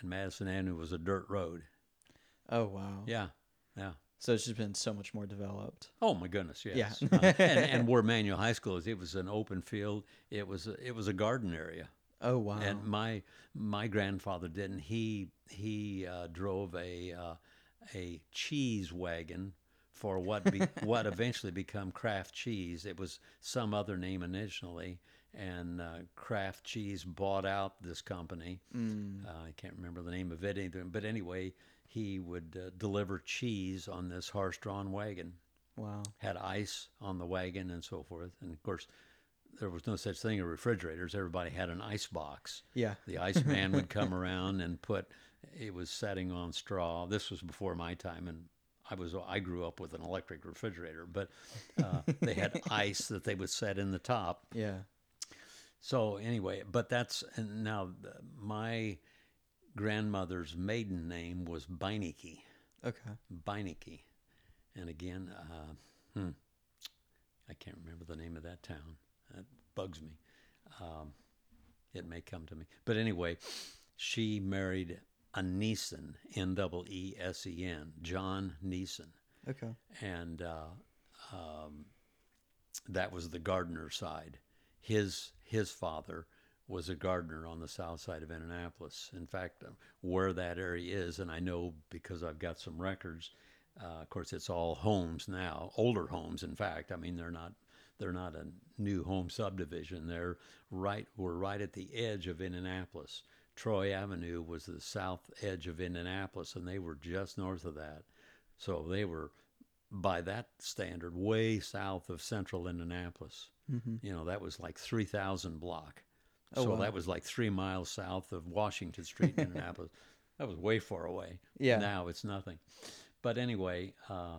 Speaker 2: And Madison Avenue was a dirt road.
Speaker 1: Oh wow.
Speaker 2: Yeah, yeah.
Speaker 1: So it's just been so much more developed.
Speaker 2: Oh my goodness, yes.
Speaker 1: Yeah.
Speaker 2: Uh, and, and where Manual High School is, it was an open field. It was a, it was a garden area.
Speaker 1: Oh wow.
Speaker 2: And my my grandfather didn't. He he uh, drove a uh, a cheese wagon for what be, what eventually become Kraft Cheese. It was some other name initially, and uh, Kraft Cheese bought out this company.
Speaker 1: Mm.
Speaker 2: Uh, I can't remember the name of it either. But anyway, he would uh, deliver cheese on this horse-drawn wagon
Speaker 1: Wow.
Speaker 2: had ice on the wagon and so forth. And of course, there was no such thing as refrigerators. Everybody had an ice box.
Speaker 1: Yeah.
Speaker 2: The ice man would come around and put. It was setting on straw. This was before my time, and I was I grew up with an electric refrigerator, but uh, they had ice that they would set in the top.
Speaker 1: Yeah.
Speaker 2: So anyway, but that's now my grandmother's maiden name was Beinecke.
Speaker 1: Okay.
Speaker 2: Beinecke. And again, uh, hmm, I can't remember the name of that town. That bugs me. Um, it may come to me. But anyway, she married a Neeson, N double E S E N, John Neeson.
Speaker 1: Okay.
Speaker 2: And uh, um, that was the gardener side. His, his father was a gardener on the south side of Indianapolis. In fact, uh, where that area is, and I know because I've got some records. Uh, of course, it's all homes now, older homes. In fact, I mean they're not they're not a new home subdivision. They're right we're right at the edge of Indianapolis. Troy Avenue was the south edge of Indianapolis, and they were just north of that. So they were, by that standard, way south of central Indianapolis.
Speaker 1: Mm-hmm.
Speaker 2: You know, that was like 3,000 block.
Speaker 1: Oh,
Speaker 2: so
Speaker 1: wow.
Speaker 2: that was like three miles south of Washington Street in Indianapolis. That was way far away.
Speaker 1: Yeah.
Speaker 2: Now it's nothing. But anyway, uh,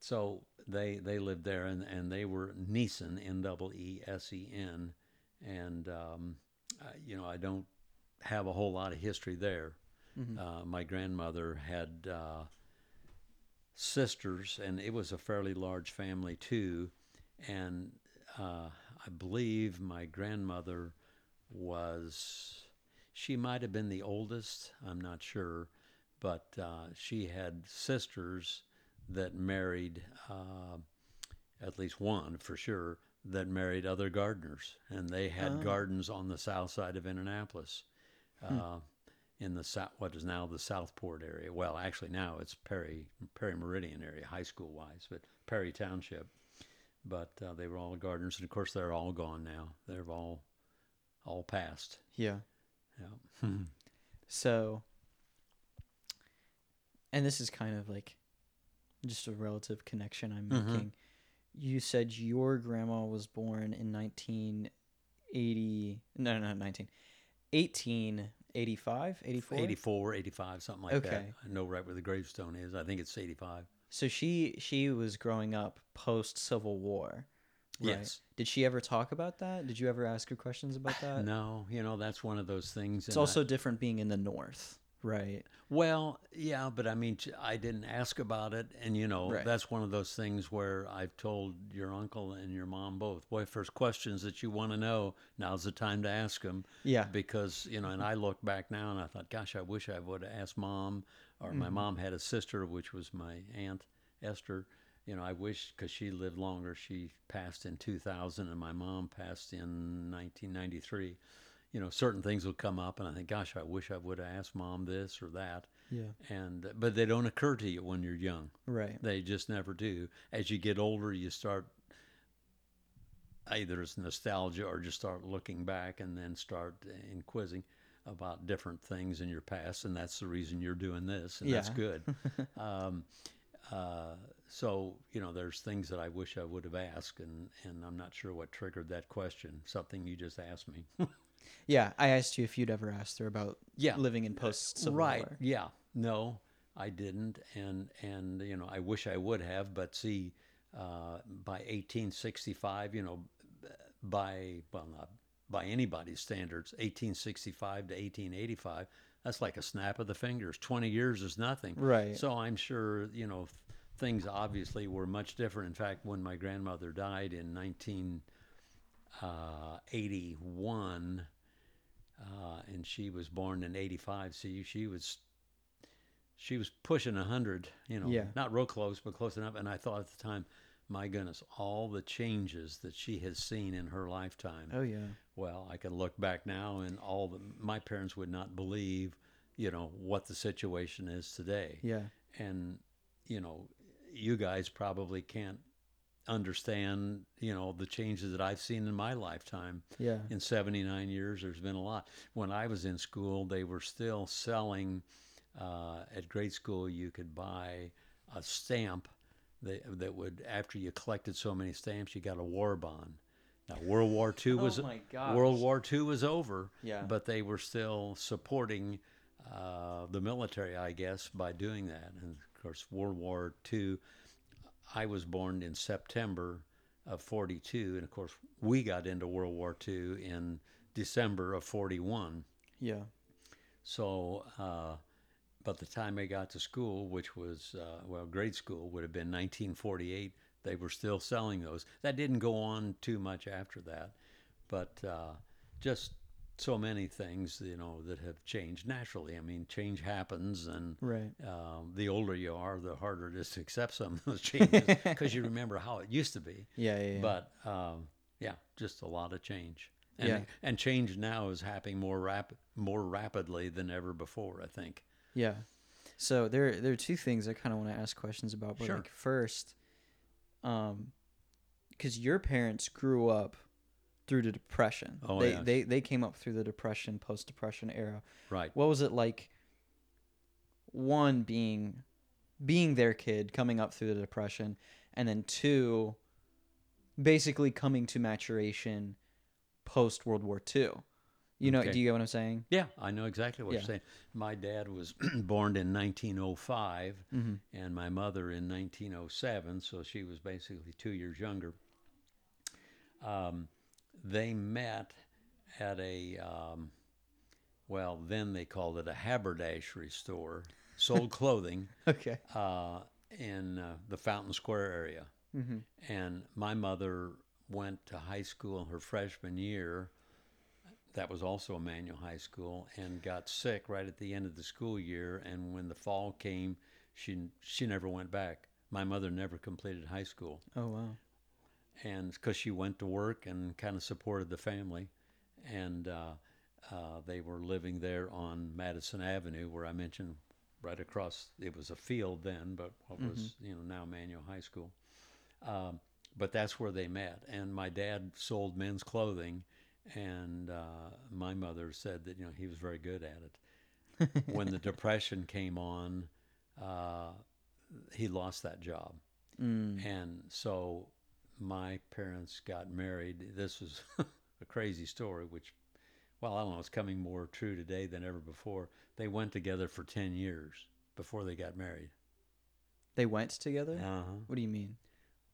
Speaker 2: so they they lived there, and, and they were Neeson, N double E S E N, and um, I, you know I don't have a whole lot of history there.
Speaker 1: Mhm.
Speaker 2: Uh, my grandmother had uh, sisters, and it was a fairly large family too. And uh, I believe my grandmother was, she might have been the oldest, I'm not sure, but uh, she had sisters that married, uh, at least one for sure, that married other gardeners. And they had
Speaker 1: Oh.
Speaker 2: gardens on the south side of Indianapolis. Uh, in the south, what is now the Southport area. Well, actually now it's Perry Perry Meridian area, high school wise, but Perry Township. But uh, they were all gardeners, and of course they're all gone now. They're all all passed.
Speaker 1: Yeah.
Speaker 2: Yeah.
Speaker 1: So, and this is kind of like just a relative connection I'm
Speaker 2: Mhm.
Speaker 1: making. You said your grandma was born in 1980. No, no, 19. 1885, 84?
Speaker 2: 84, 85, something like that.
Speaker 1: Okay.
Speaker 2: I know right where the gravestone is. I think it's 85.
Speaker 1: So she she was growing up post Civil War. right?
Speaker 2: Yes.
Speaker 1: Did she ever talk about that? Did you ever ask her questions about that?
Speaker 2: No, you know, that's one of those things.
Speaker 1: It's
Speaker 2: and I-
Speaker 1: also different being in the North, right?
Speaker 2: Well, yeah, but I mean, I didn't ask about it, and you know,
Speaker 1: Right.
Speaker 2: that's one of those things where I've told your uncle and your mom both, boy, first questions that you want to know, now's the time to ask them.
Speaker 1: Yeah.
Speaker 2: Because you know, and mm-hmm. I look back now and I thought, gosh, I wish I would have asked mom, or
Speaker 1: Mm-hmm.
Speaker 2: my mom had a sister, which was my aunt Esther. You know, I wish because she lived longer. She passed in 2000, and my mom passed in 1993 you know, certain things will come up, and I think, gosh, I wish I would have asked mom this or that.
Speaker 1: Yeah.
Speaker 2: And but they don't occur to you when you're young.
Speaker 1: Right.
Speaker 2: They just never do. As you get older, you start either it's nostalgia or just start looking back and then start inquiring about different things in your past, and that's the reason you're doing this, and that's good. um, uh, so you know, there's things that I wish I would have asked, and and I'm not sure what triggered that question. Something you just asked me.
Speaker 1: Yeah, I asked you if you'd ever asked her about
Speaker 2: Yeah.
Speaker 1: living in post Civil
Speaker 2: right
Speaker 1: War.
Speaker 2: yeah no i didn't and and you know i wish i would have but see uh, by 1865 you know by well not by anybody's standards 1865 to 1885 that's like a snap of the fingers 20 years is nothing
Speaker 1: Right.
Speaker 2: so i'm sure you know things obviously were much different in fact when my grandmother died in 1981 uh, and she was born in 85 see she was she was pushing 100 you know
Speaker 1: Yeah.
Speaker 2: not real close but close enough and i thought at the time my goodness all the changes that she has seen in her lifetime
Speaker 1: Oh yeah.
Speaker 2: Well i can look back now and all the my parents would not believe you know what the situation is today
Speaker 1: Yeah.
Speaker 2: and you know you guys probably can't understand you know the changes that i've seen in my lifetime
Speaker 1: Yeah.
Speaker 2: in 79 years there's been a lot when i was in school they were still selling uh, at grade school you could buy a stamp that, that would after you collected so many stamps you got a war bond now world war ii was
Speaker 1: oh
Speaker 2: world war ii was over
Speaker 1: Yeah.
Speaker 2: but they were still supporting uh, the military i guess by doing that and of course world war ii I was born in September of 42, and of course, we got into World War II in December of 41.
Speaker 1: Yeah.
Speaker 2: So, uh, by the time I got to school, which was, uh, well, grade school would have been 1948, they were still selling those. That didn't go on too much after that, but uh, just so many things, you know, that have changed naturally. I mean, change happens, and
Speaker 1: Right.
Speaker 2: um, the older you are, the harder it is to accept some of those changes because you remember how it used to be.
Speaker 1: Yeah. Yeah. yeah.
Speaker 2: But um, yeah, just a lot of change. And,
Speaker 1: Yeah.
Speaker 2: and change now is happening more rap- more rapidly than ever before. I think.
Speaker 1: Yeah. So there there are two things I kind of want to ask questions about. But
Speaker 2: Sure.
Speaker 1: like first, um, because your parents grew up through the depression.
Speaker 2: Oh,
Speaker 1: they
Speaker 2: yes.
Speaker 1: they they came up through the depression, post depression era.
Speaker 2: Right.
Speaker 1: What was it like? One being being their kid coming up through the depression, and then two, basically coming to maturation post World War II. You know,
Speaker 2: Okay.
Speaker 1: do you get what I'm saying?
Speaker 2: Yeah, I know exactly what
Speaker 1: Yeah.
Speaker 2: you're saying. My dad was born in 1905,
Speaker 1: Mm-hmm.
Speaker 2: and my mother in 1907, so she was basically two years younger. Um, they met at a, um, well, then they called it a haberdashery store, sold clothing
Speaker 1: Okay.
Speaker 2: uh, in uh, the Fountain Square area.
Speaker 1: Mm-hmm.
Speaker 2: And my mother went to high school her freshman year. That was also a manual high school, and got sick right at the end of the school year. And when the fall came, she she never went back. My mother never completed high school,
Speaker 1: Oh wow.
Speaker 2: and because she went to work and kind of supported the family, and uh, uh, they were living there on Madison Avenue, where I mentioned right across. It was a field then, but what was you know now Manual High School. Um, but that's where they met. And my dad sold men's clothing, and uh, my mother said that you know he was very good at it. when the depression came on, uh, he lost that job,
Speaker 1: Mm.
Speaker 2: and so my parents got married. This was a crazy story, which, well, I don't know, it's coming more true today than ever before. They went together for ten years before they got married.
Speaker 1: They went together.
Speaker 2: Uh-huh.
Speaker 1: What do you mean?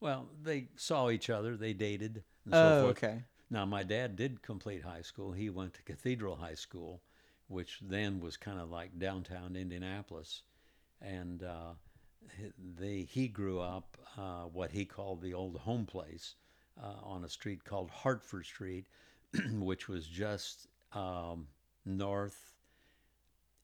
Speaker 2: Well, they saw each other, they dated, and
Speaker 1: Oh,
Speaker 2: so forth.
Speaker 1: okay.
Speaker 2: Now, my dad did complete high school. He went to Cathedral High School, which then was kind of like downtown Indianapolis. And uh, he- they, he grew up uh, what he called the old home place uh, on a street called Hartford Street, which was just um, north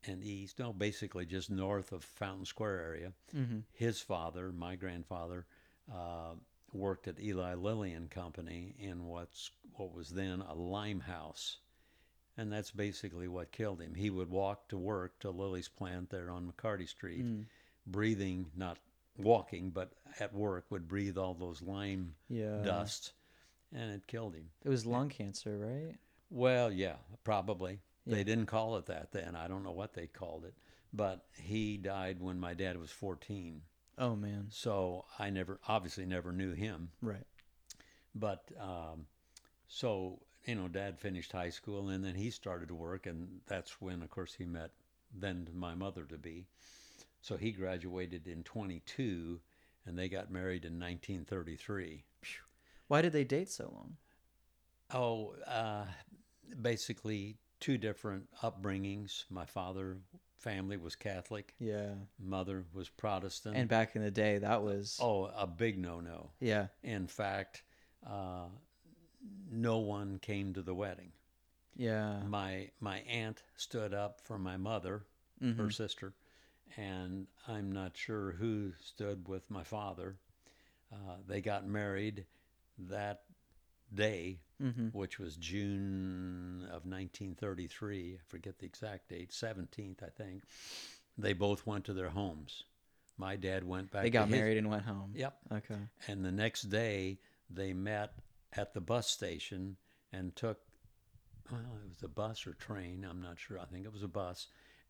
Speaker 2: and east, no, basically just north of Fountain Square area
Speaker 1: Mm-hmm.
Speaker 2: his father, my grandfather, uh, worked at Eli Lilly and Company in what's what was then a lime house, and that's basically what killed him. He would walk to work to Lilly's plant there on McCarty Street,
Speaker 1: Mm.
Speaker 2: breathing, not walking, but at work would breathe all those lime
Speaker 1: Yeah.
Speaker 2: dust, and it killed him.
Speaker 1: It was lung cancer, right?
Speaker 2: Well, yeah, probably.
Speaker 1: Yeah.
Speaker 2: They didn't call it that then. I don't know what they called it, but he died when my dad was 14.
Speaker 1: Oh man.
Speaker 2: So I never, obviously, never knew him.
Speaker 1: Right.
Speaker 2: But um, so you know, Dad finished high school, and then he started to work, and that's when, of course, he met then my mother to be. So he graduated in 22, and they got married in 1933.
Speaker 1: Why did they date so long?
Speaker 2: Oh, uh, basically two different upbringings. My father family was Catholic,
Speaker 1: Yeah.
Speaker 2: mother was Protestant.
Speaker 1: And back in the day, that was.
Speaker 2: oh, a big no-no.
Speaker 1: Yeah.
Speaker 2: In fact, uh, no one came to the wedding.
Speaker 1: Yeah.
Speaker 2: My my aunt stood up for my mother,
Speaker 1: Mhm.
Speaker 2: her sister, and I'm not sure who stood with my father. Uh, they got married that day,
Speaker 1: Mm-hmm.
Speaker 2: which was June of 1933. I forget the exact date, 17th, I think. They both went to their homes. My dad went back.
Speaker 1: They got
Speaker 2: his-
Speaker 1: married and went home.
Speaker 2: Yep.
Speaker 1: Okay.
Speaker 2: And the next day, they met at the bus station and took, well, it was a bus or train, I'm not sure. I think it was a bus,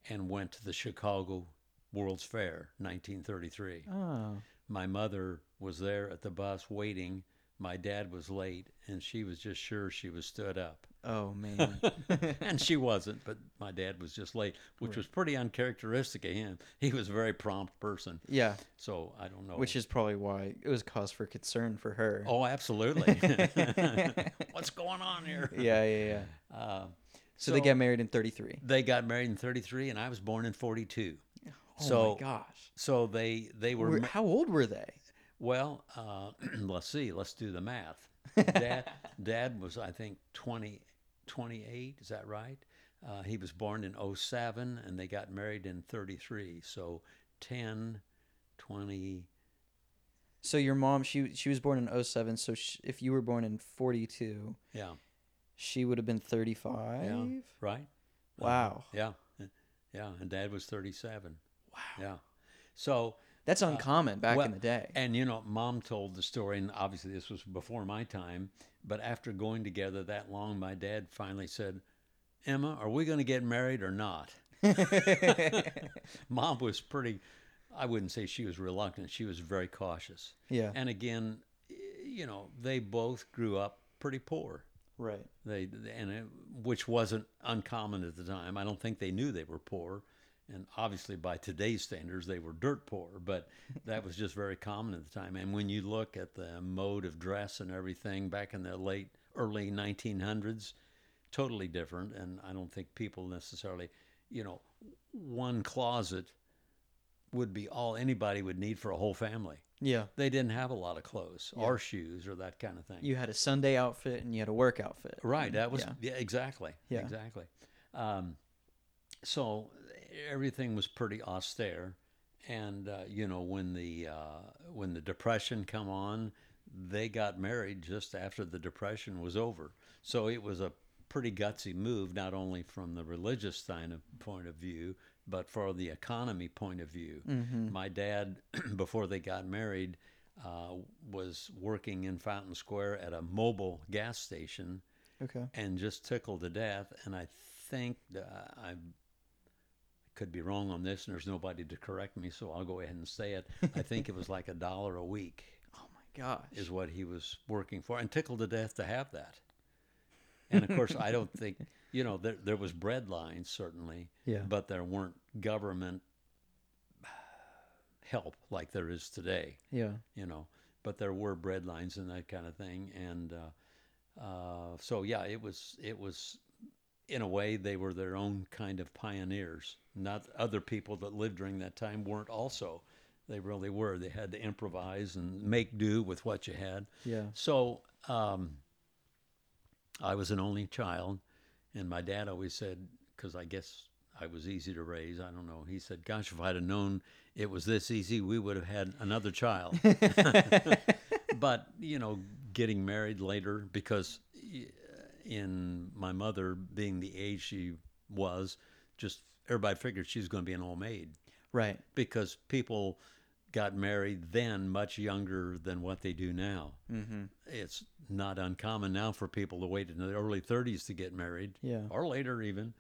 Speaker 2: and went to the Chicago World's Fair, 1933.
Speaker 1: Oh.
Speaker 2: My mother was there at the bus waiting. My dad was late, and she was just sure she was stood up.
Speaker 1: Oh man.
Speaker 2: and she wasn't, but my dad was just late, which was pretty uncharacteristic of him. He was a very prompt person.
Speaker 1: yeah.
Speaker 2: So I don't know.
Speaker 1: Which is probably why it was cause for concern for her.
Speaker 2: Oh, absolutely. What's going on here?
Speaker 1: Yeah, yeah, yeah.
Speaker 2: Uh,
Speaker 1: So, they got married in 33.
Speaker 2: they got married in 33 and I was born in 42.
Speaker 1: Oh
Speaker 2: So-
Speaker 1: my gosh.
Speaker 2: So they they were
Speaker 1: Were- how old were they?
Speaker 2: Well, uh, let's see, let's do the math. Dad dad was I think 20 28, is that right? Uh, he was born in 07 and they got married in 33. So 10 20
Speaker 1: So your mom, she she was born in 07, so sh if you were born in 42,
Speaker 2: yeah,
Speaker 1: she would have been 35?
Speaker 2: Yeah, right?
Speaker 1: Wow.
Speaker 2: Yeah. Yeah, and dad was 37. Wow. Yeah. So
Speaker 1: That's uh, uncommon back
Speaker 2: well,
Speaker 1: in the day.
Speaker 2: And you know, mom told the story, and obviously this was before my time. But after going together that long, my dad finally said, "Emma, are we going to get married or not?" mom was pretty. I wouldn't say she was reluctant. She was very cautious.
Speaker 1: yeah.
Speaker 2: And again, you know, they both grew up pretty poor.
Speaker 1: Right.
Speaker 2: They and it, which wasn't uncommon at the time. I don't think they knew they were poor, and obviously by today's standards they were dirt poor. But that was just very common at the time. And when you look at the mode of dress and everything back in the late early 1900s, totally different. And I don't think people necessarily, you know, one closet would be all anybody would need for a whole family.
Speaker 1: Yeah.
Speaker 2: They didn't have a lot of clothes or shoes or that kind of thing.
Speaker 1: You had a Sunday outfit and you had a work outfit.
Speaker 2: Right. That was
Speaker 1: Yeah.
Speaker 2: yeah, exactly.
Speaker 1: Yeah.
Speaker 2: Exactly. Um, so everything was pretty austere, and uh, you know when the uh, when the depression come on, they got married just after the depression was over. So it was a pretty gutsy move, not only from the religious point of view, but for the economy point of view.
Speaker 1: Mm-hmm.
Speaker 2: My dad, before they got married, uh, was working in Fountain Square at a Mobil gas station
Speaker 1: Okay.
Speaker 2: and just tickled to death. And I think uh, I could be wrong on this, and there's nobody to correct me, so I'll go ahead and say it. I think it was like a dollar a week
Speaker 1: Oh my gosh.
Speaker 2: is what he was working for, and tickled to death to have that. And of course, I don't think you know there there was bread lines certainly,
Speaker 1: Yeah.
Speaker 2: but there weren't government help like there is today
Speaker 1: yeah.
Speaker 2: you know. But there were bread lines and that kind of thing, and uh, uh, so yeah, it was it was in a way they were their own kind of pioneers. Not other people that lived during that time weren't also. They really were. They had to improvise and make do with what you had.
Speaker 1: Yeah.
Speaker 2: So um, I was an only child, and my dad always said, because I guess I was easy to raise. I don't know. He said, "Gosh, if I'd have known it was this easy, we would have had another child." but you know, getting married later because in my mother being the age she was, just everybody figured she was going to be an old maid
Speaker 1: Right.
Speaker 2: because people got married then much younger than what they do now.
Speaker 1: Mm-hmm.
Speaker 2: It's not uncommon now for people to wait in the early 30s to get married
Speaker 1: Yeah.
Speaker 2: or later even.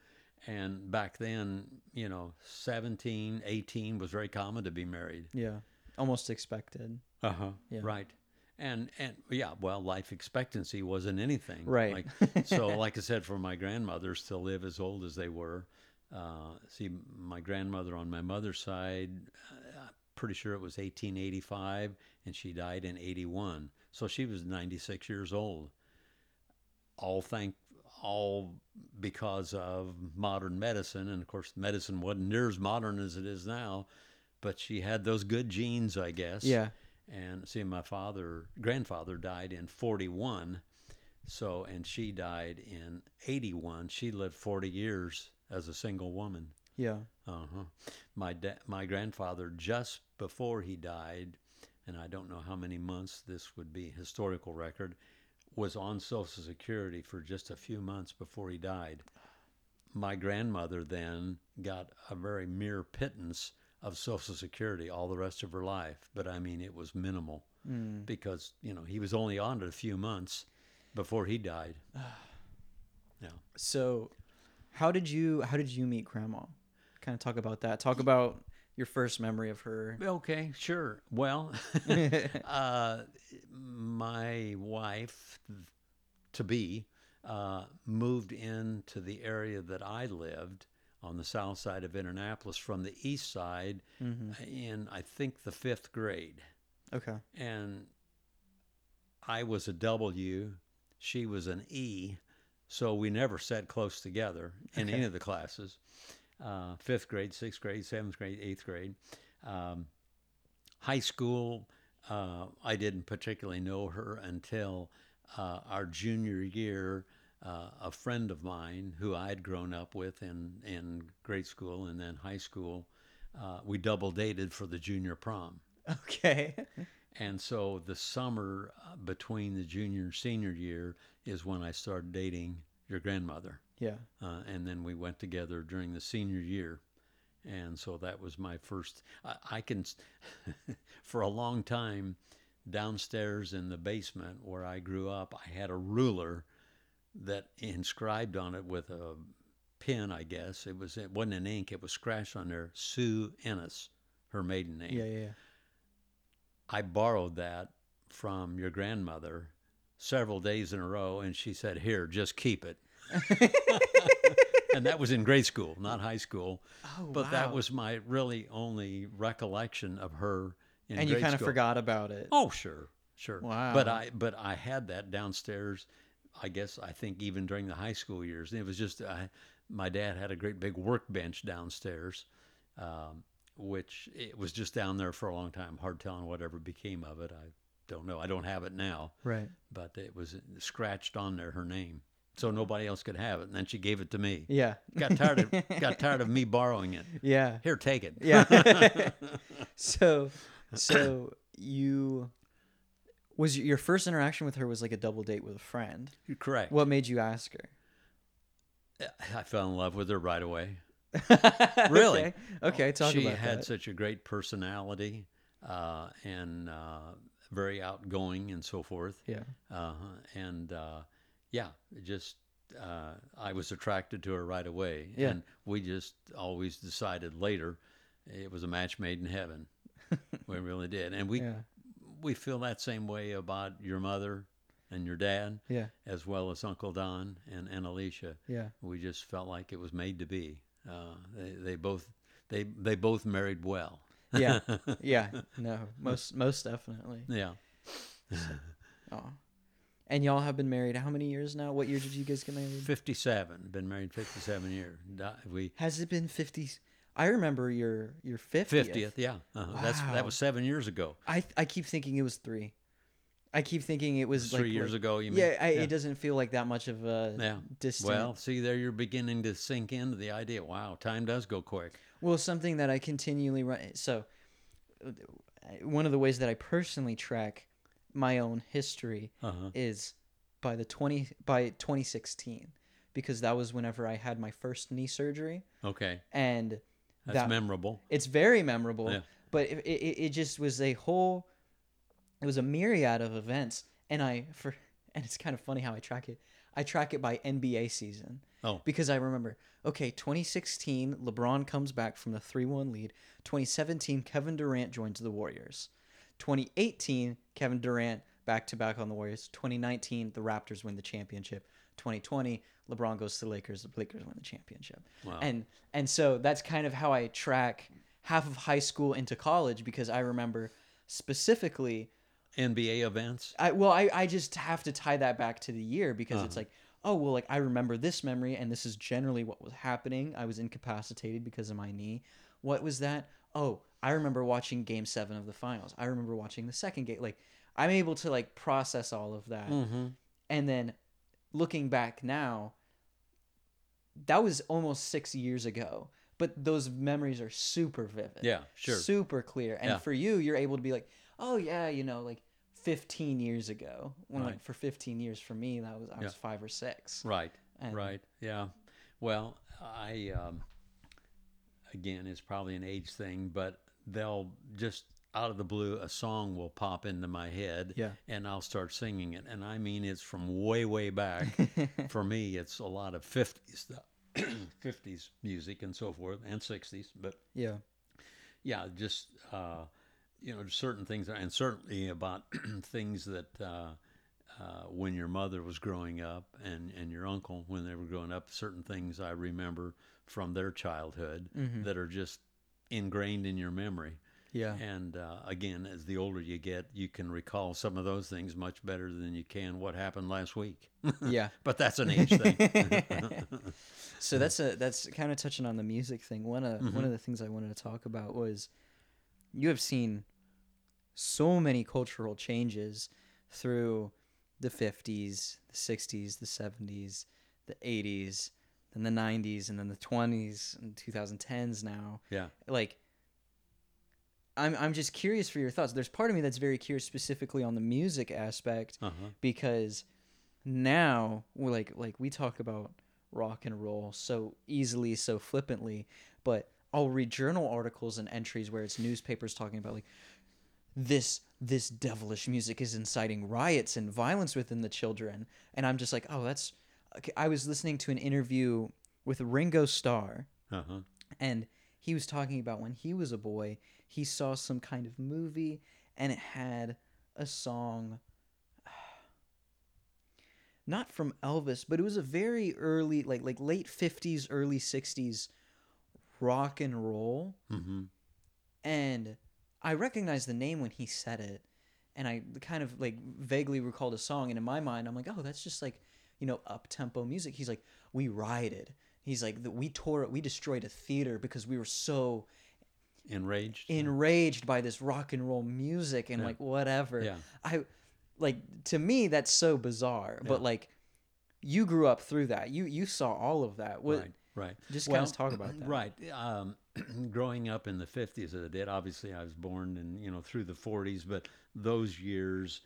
Speaker 2: And back then, you know, 17, 18 was very common to be married.
Speaker 1: Yeah. Almost expected.
Speaker 2: Uh-huh.
Speaker 1: Yeah.
Speaker 2: Right. And and yeah, well, life expectancy wasn't anything.
Speaker 1: Right.
Speaker 2: Like, so, like I said, for my grandmothers to live as old as they were, uh, see, my grandmother on my mother's side, uh, pretty sure it was 1885, and she died in 81. So she was 96 years old. All thank all because of modern medicine, and of course, medicine wasn't near as modern as it is now. But she had those good genes, I guess.
Speaker 1: Yeah.
Speaker 2: And see, my father, grandfather died in 41. So, and she died in 81. She lived 40 years as a single woman.
Speaker 1: Yeah.
Speaker 2: Uh huh. My da- my grandfather, just before he died, and I don't know how many months this would be historical record, was on Social Security for just a few months before he died. My grandmother then got a very mere pittance of Social Security all the rest of her life, but I mean it was minimal
Speaker 1: Mm.
Speaker 2: because you know he was only on it a few months before he died. yeah.
Speaker 1: So, how did you how did you meet Grandma? Kind of talk about that. Talk about your first memory of her.
Speaker 2: Okay, sure. Well, uh, my wife to be uh, moved into the area that I lived on the south side of Indianapolis from the east side
Speaker 1: hmm
Speaker 2: in, I think, the fifth grade.
Speaker 1: Okay.
Speaker 2: And I was a W, she was an E, so we never sat close together in
Speaker 1: Okay.
Speaker 2: any of the classes. Uh, fifth grade, sixth grade, seventh grade, eighth grade. Um, high school, uh, I didn't particularly know her until uh, our junior year. Uh, a friend of mine who I had grown up with in, in grade school and then high school, uh, we double dated for the junior prom.
Speaker 1: Okay.
Speaker 2: And so the summer uh, between the junior and senior year is when I started dating your grandmother.
Speaker 1: yeah.
Speaker 2: Uh, and then we went together during the senior year. And so that was my first. I, I can, for a long time, downstairs in the basement where I grew up, I had a ruler that inscribed on it with a pen, I guess. It was it wasn't in ink, it was scratched on there, Sue Ennis, her maiden name.
Speaker 1: Yeah. Yeah.
Speaker 2: I borrowed that from your grandmother several days in a row, and she said, "Here, just keep it." and that was in grade school, not high school.
Speaker 1: Oh,
Speaker 2: But that was my really only recollection of her. In
Speaker 1: and you kind of
Speaker 2: school.
Speaker 1: forgot about it.
Speaker 2: Oh, sure, sure.
Speaker 1: Wow.
Speaker 2: But I, but I had that downstairs. I guess I think even during the high school years, it was just I, my dad had a great big workbench downstairs, um, which it was just down there for a long time. Hard telling whatever became of it. I don't know. I don't have it now,
Speaker 1: Right.
Speaker 2: but it was scratched on there her name, so nobody else could have it. And then she gave it to me.
Speaker 1: Yeah.
Speaker 2: Got tired of got tired of me borrowing it.
Speaker 1: Yeah.
Speaker 2: Here, take it.
Speaker 1: Yeah. so, so you was your first interaction with her was like a double date with a friend.
Speaker 2: You're correct.
Speaker 1: What made you ask her?
Speaker 2: I fell in love with her right away.
Speaker 1: really?
Speaker 2: Really?
Speaker 1: Okay, talk
Speaker 2: she
Speaker 1: about
Speaker 2: had
Speaker 1: that.
Speaker 2: such a great personality uh, and uh, very outgoing and so forth.
Speaker 1: yeah.
Speaker 2: Uh, and uh, yeah, just uh, I was attracted to her right away.
Speaker 1: Yeah.
Speaker 2: And we just always decided later it was a match made in heaven. we really did. And we
Speaker 1: Yeah.
Speaker 2: We feel that same way about your mother and your dad,
Speaker 1: Yeah.
Speaker 2: as well as Uncle Don and, and Alicia.
Speaker 1: Yeah.
Speaker 2: We just felt like it was made to be. Uh, they, they both they they both married well.
Speaker 1: Yeah. Yeah. No, most most definitely.
Speaker 2: Yeah.
Speaker 1: Oh. And y'all have been married how many years now? What year did you guys get married?
Speaker 2: 57. Been married 57 years. We
Speaker 1: Has it been 50? I remember your your 50th.
Speaker 2: 50th, yeah. Uh-huh. That's that was 7 years ago.
Speaker 1: I I keep thinking it was 3. I keep thinking it was like
Speaker 2: 3 years
Speaker 1: like-
Speaker 2: ago, you mean?
Speaker 1: Yeah, it doesn't feel like that much of a
Speaker 2: Yeah.
Speaker 1: distant.
Speaker 2: Well, see there you're beginning to sink into the idea. Wow, time does go quick.
Speaker 1: Well, something that I continually run. So, uh, one of the ways that I personally track my own history
Speaker 2: Uh-huh.
Speaker 1: is by the twenty by 2016, because that was whenever I had my first knee surgery,
Speaker 2: Okay.
Speaker 1: and
Speaker 2: That's
Speaker 1: that
Speaker 2: memorable.
Speaker 1: it's very memorable.
Speaker 2: Yeah.
Speaker 1: But it, it it just was a whole. It was a myriad of events, and I for and it's kind of funny how I track it. I track it by NBA season.
Speaker 2: Oh.
Speaker 1: Because I remember, okay, 2016, LeBron comes back from the 3 1 lead. 2017, Kevin Durant joins the Warriors. 2018, Kevin Durant back to back on the Warriors. 2019, the Raptors win the championship. 2020, LeBron goes to the Lakers. The Lakers win the championship.
Speaker 2: Wow.
Speaker 1: And and so that's kind of how I track half of high school into college because I remember specifically
Speaker 2: NBA events.
Speaker 1: I well, I, I just have to tie that back to the year because it's
Speaker 2: Uh-huh.
Speaker 1: like, oh well, like I remember this memory, and this is generally what was happening. I was incapacitated because of my knee. What was that? Oh, I remember watching Game Seven of the finals. I remember watching the second game. Like I'm able to like process all of that,
Speaker 2: Mm-hmm.
Speaker 1: and then looking back now, that was almost six years ago. But those memories are super vivid
Speaker 2: Yeah, sure.
Speaker 1: super clear. And
Speaker 2: Yeah.
Speaker 1: for you, you're able to be like, oh yeah, you know, like 15 years ago. When like for 15 years for me, that was I was
Speaker 2: Yeah.
Speaker 1: five or six.
Speaker 2: Right.
Speaker 1: And-
Speaker 2: Right. Yeah. Well, I um, again, it's probably an age thing, but they'll just out of the blue, a song will pop into my head,
Speaker 1: Yeah.
Speaker 2: and I'll start singing it. And I mean, it's from way, way back. For me, it's a lot of '50s stuff, '50s music and so forth, and '60s. But
Speaker 1: Yeah.
Speaker 2: yeah, just uh, you know, certain things, and certainly about things that uh, uh, when your mother was growing up and and your uncle when they were growing up, certain things I remember from their childhood
Speaker 1: Mhm.
Speaker 2: that are just ingrained in your memory.
Speaker 1: Yeah.
Speaker 2: And uh, again, as the older you get, you can recall some of those things much better than you can what happened last week.
Speaker 1: Yeah.
Speaker 2: but that's an age thing.
Speaker 1: so that's a that's kind of touching on the music thing. One of one of the things I wanted to talk about was you have seen so many cultural changes through the 50s, the 60s, the 70s, the 80s, then the 90s and then the 20s and 2010s now.
Speaker 2: yeah.
Speaker 1: Like I'm I'm just curious for your thoughts. There's part of me that's very curious specifically on the music aspect
Speaker 2: Uh-huh.
Speaker 1: because now we're like like we talk about rock and roll so easily so flippantly but i'll read journal articles and entries where it's newspapers talking about like this this devilish music is inciting riots and violence within the children and i'm just like oh that's okay, i was listening to an interview with ringo starr
Speaker 2: Uh-huh.
Speaker 1: and he was talking about when he was a boy he saw some kind of movie and it had a song not from Elvis but it was a very early like like late 50s early 60s rock and roll
Speaker 2: Mm-hmm.
Speaker 1: and I recognized the name when he said it, and I kind of like vaguely recalled a song, and in my mind, I'm like, oh, that's just like, you know, up tempo music. He's like, we rioted. He's like, we tore it, we destroyed a theater because we were so
Speaker 2: Enraged.
Speaker 1: enraged by this rock and roll music and
Speaker 2: Yeah.
Speaker 1: like whatever.
Speaker 2: Yeah.
Speaker 1: I like to me that's so bizarre, but like you grew up through that. You you saw all of that. What
Speaker 2: Right. Right.
Speaker 1: just kind of talk about that.
Speaker 2: Right. Um, growing up in the 50s as I did, obviously I was born in, you know, through the 40s, but those years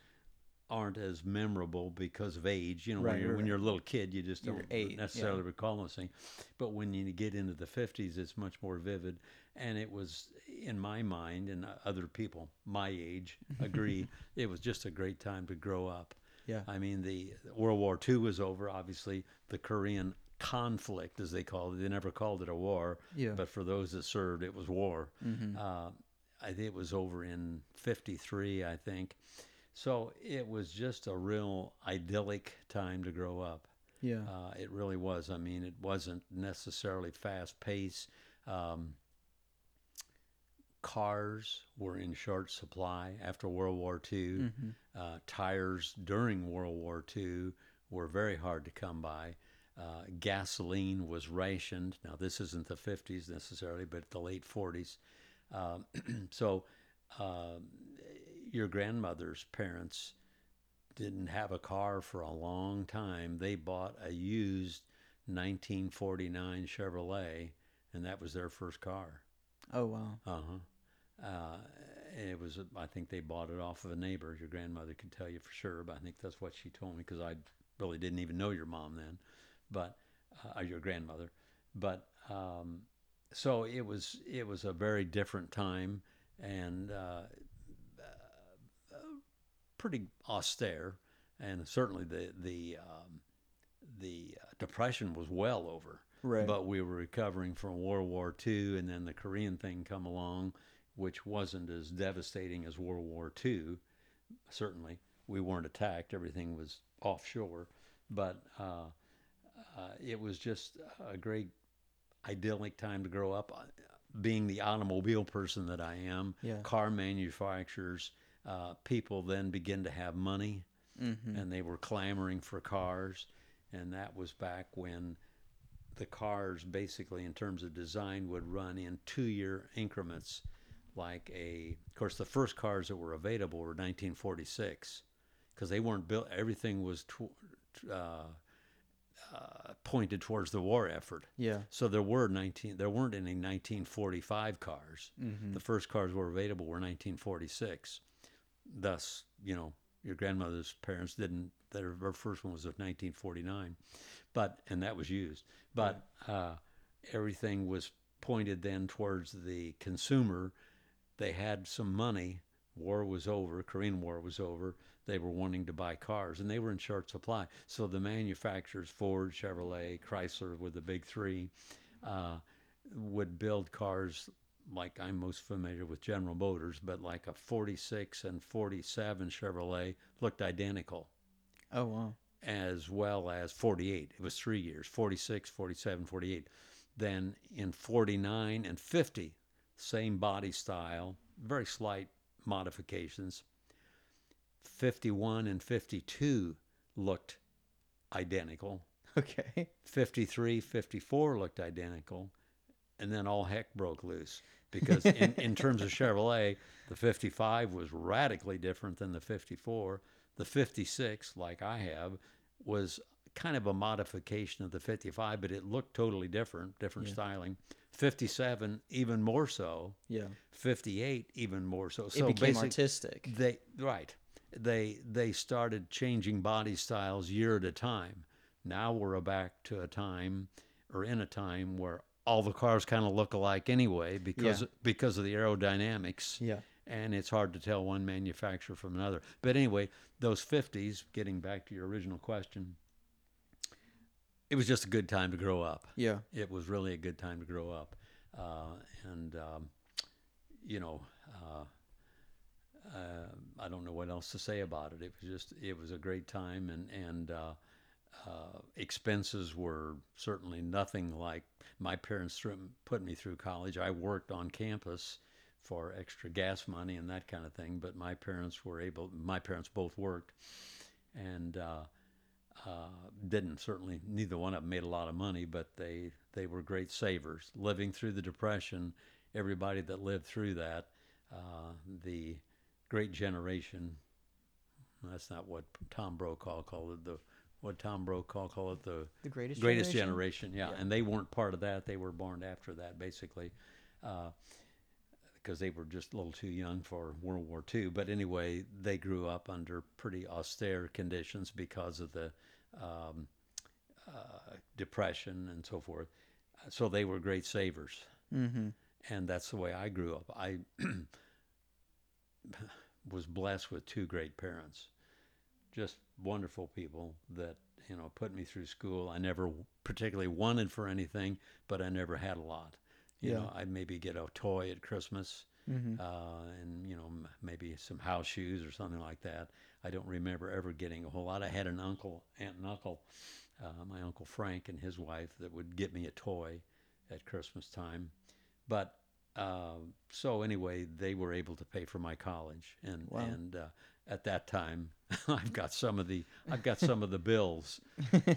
Speaker 2: aren't as memorable because of age. You know,
Speaker 1: Right,
Speaker 2: when, you're,
Speaker 1: right,
Speaker 2: when you're a little kid, you just don't
Speaker 1: eight, yeah.
Speaker 2: necessarily recall those things. But when you get into the 50s, it's much more vivid. And it was, in my mind, and other people my age agree, it was just a great time to grow up.
Speaker 1: Yeah.
Speaker 2: I mean, the World War II was over. Obviously, the Korean conflict, as they called it, they never called it a war.
Speaker 1: Yeah.
Speaker 2: But for those that served, it was war.
Speaker 1: Mm-hmm.
Speaker 2: Uh, I think it was over in '53, I think. So it was just a real idyllic time to grow up.
Speaker 1: Yeah.
Speaker 2: Uh, it really was. I mean, it wasn't necessarily fast paced. Um, cars were in short supply after World War II.
Speaker 1: Mm-hmm.
Speaker 2: Uh, tires during World War II were very hard to come by. Uh, gasoline was rationed. Now, this isn't the 50s necessarily, but the late 40s. Um, so, uh, your grandmother's parents didn't have a car for a long time. They bought a used 1949 Chevrolet, and that was their first car.
Speaker 1: Oh wow.
Speaker 2: Uh-huh. Uh it was, I think they bought it off of a neighbor. Your grandmother could tell you for sure, but I think that's what she told me because I really didn't even know your mom then, but uh, your grandmother. But um, so it was, it was a very different time and uh, uh, pretty austere, and certainly the the um, the uh, depression was well over.
Speaker 1: Right.
Speaker 2: But we were recovering from World War II, and then the Korean thing come along, which wasn't as devastating as World War II. Certainly, we weren't attacked; everything was offshore. But uh, uh, it was just a great idyllic time to grow up. Uh, Being the automobile person that I am,
Speaker 1: Yeah.
Speaker 2: car manufacturers, uh, people then begin to have money
Speaker 1: Mm-hmm.
Speaker 2: and they were clamoring for cars. And that was back when the cars, basically, in terms of design, would run in two year increments. Like a, of course, the first cars that were available were 1946 because they weren't built, everything was tw- uh, uh, pointed towards the war effort.
Speaker 1: Yeah.
Speaker 2: So there were 19. There weren't any 1945 cars.
Speaker 1: Mm-hmm.
Speaker 2: The first cars were available were 1946. Thus, you know, your grandmother's parents didn't. Their, their first one was of 1949, but and that was used. But uh, everything was pointed then towards the consumer. They had some money. War was over. Korean War was over. They were wanting to buy cars, and they were in short supply. So the manufacturers, Ford, Chevrolet, Chrysler, were the big three, uh, would build cars like I'm most familiar with General Motors, but like a 46 and 47 Chevrolet looked identical,
Speaker 1: Oh wow.
Speaker 2: as well as 48. It was three years 46, 47, 48. Then in 49 and 50, same body style, very slight modifications. 51 and 52 looked identical.
Speaker 1: Okay.
Speaker 2: 53, 54 looked identical, and then all heck broke loose. Because in, in terms of Chevrolet, the 55 was radically different than the 54. The 56, like I have, was kind of a modification of the 55, but it looked totally different, different
Speaker 1: Yeah.
Speaker 2: styling. 57, even more so.
Speaker 1: Yeah.
Speaker 2: 58, even more so.
Speaker 1: It
Speaker 2: So
Speaker 1: became
Speaker 2: basic-
Speaker 1: artistic.
Speaker 2: they right. They they started changing body styles year at a time. Now we're back to a time or in a time where all the cars kind of look alike anyway because
Speaker 1: Yeah.
Speaker 2: because of the aerodynamics.
Speaker 1: Yeah.
Speaker 2: And it's hard to tell one manufacturer from another. But anyway, those 50s, getting back to your original question, it was just a good time to grow up
Speaker 1: Yeah.
Speaker 2: it was really a good time to grow up. Uh, and, um, you know, uh, uh, I don't know what else to say about it. It was just, it was a great time, and, and uh, uh, expenses were certainly nothing like my parents threw, put me through college. I worked on campus for extra gas money and that kind of thing, but my parents were able, my parents both worked. And, uh, didn't certainly neither one of them made a lot of money, but they they were great savers. Living through the depression, everybody that lived through that, uh, the Great Generation. That's not what Tom Brokaw called it. The what Tom Brokaw called it the
Speaker 1: The greatest.
Speaker 2: greatest generation. yeah.
Speaker 1: Yeah.
Speaker 2: and they weren't part of that. They were born after that, basically. Uh, because they were just a little too young for World War II. But anyway, they grew up under pretty austere conditions because of the um, uh, depression and so forth. So they were great savers,
Speaker 1: Mm-hmm.
Speaker 2: and that's the way I grew up. I was blessed with two great parents, just wonderful people that you know put me through school. I never particularly wanted for anything, but I never had a lot. You
Speaker 1: Yeah.
Speaker 2: know, I'd maybe get a toy at Christmas,
Speaker 1: Mm-hmm.
Speaker 2: uh, and you know m- maybe some house shoes or something like that. I don't remember ever getting a whole lot. I had an uncle, aunt and uncle, uh, my uncle Frank and his wife that would get me a toy at Christmas time, but uh, so anyway, they were able to pay for my college, and
Speaker 1: Wow.
Speaker 2: and uh, at that time, I've got some of the I've got some of the bills,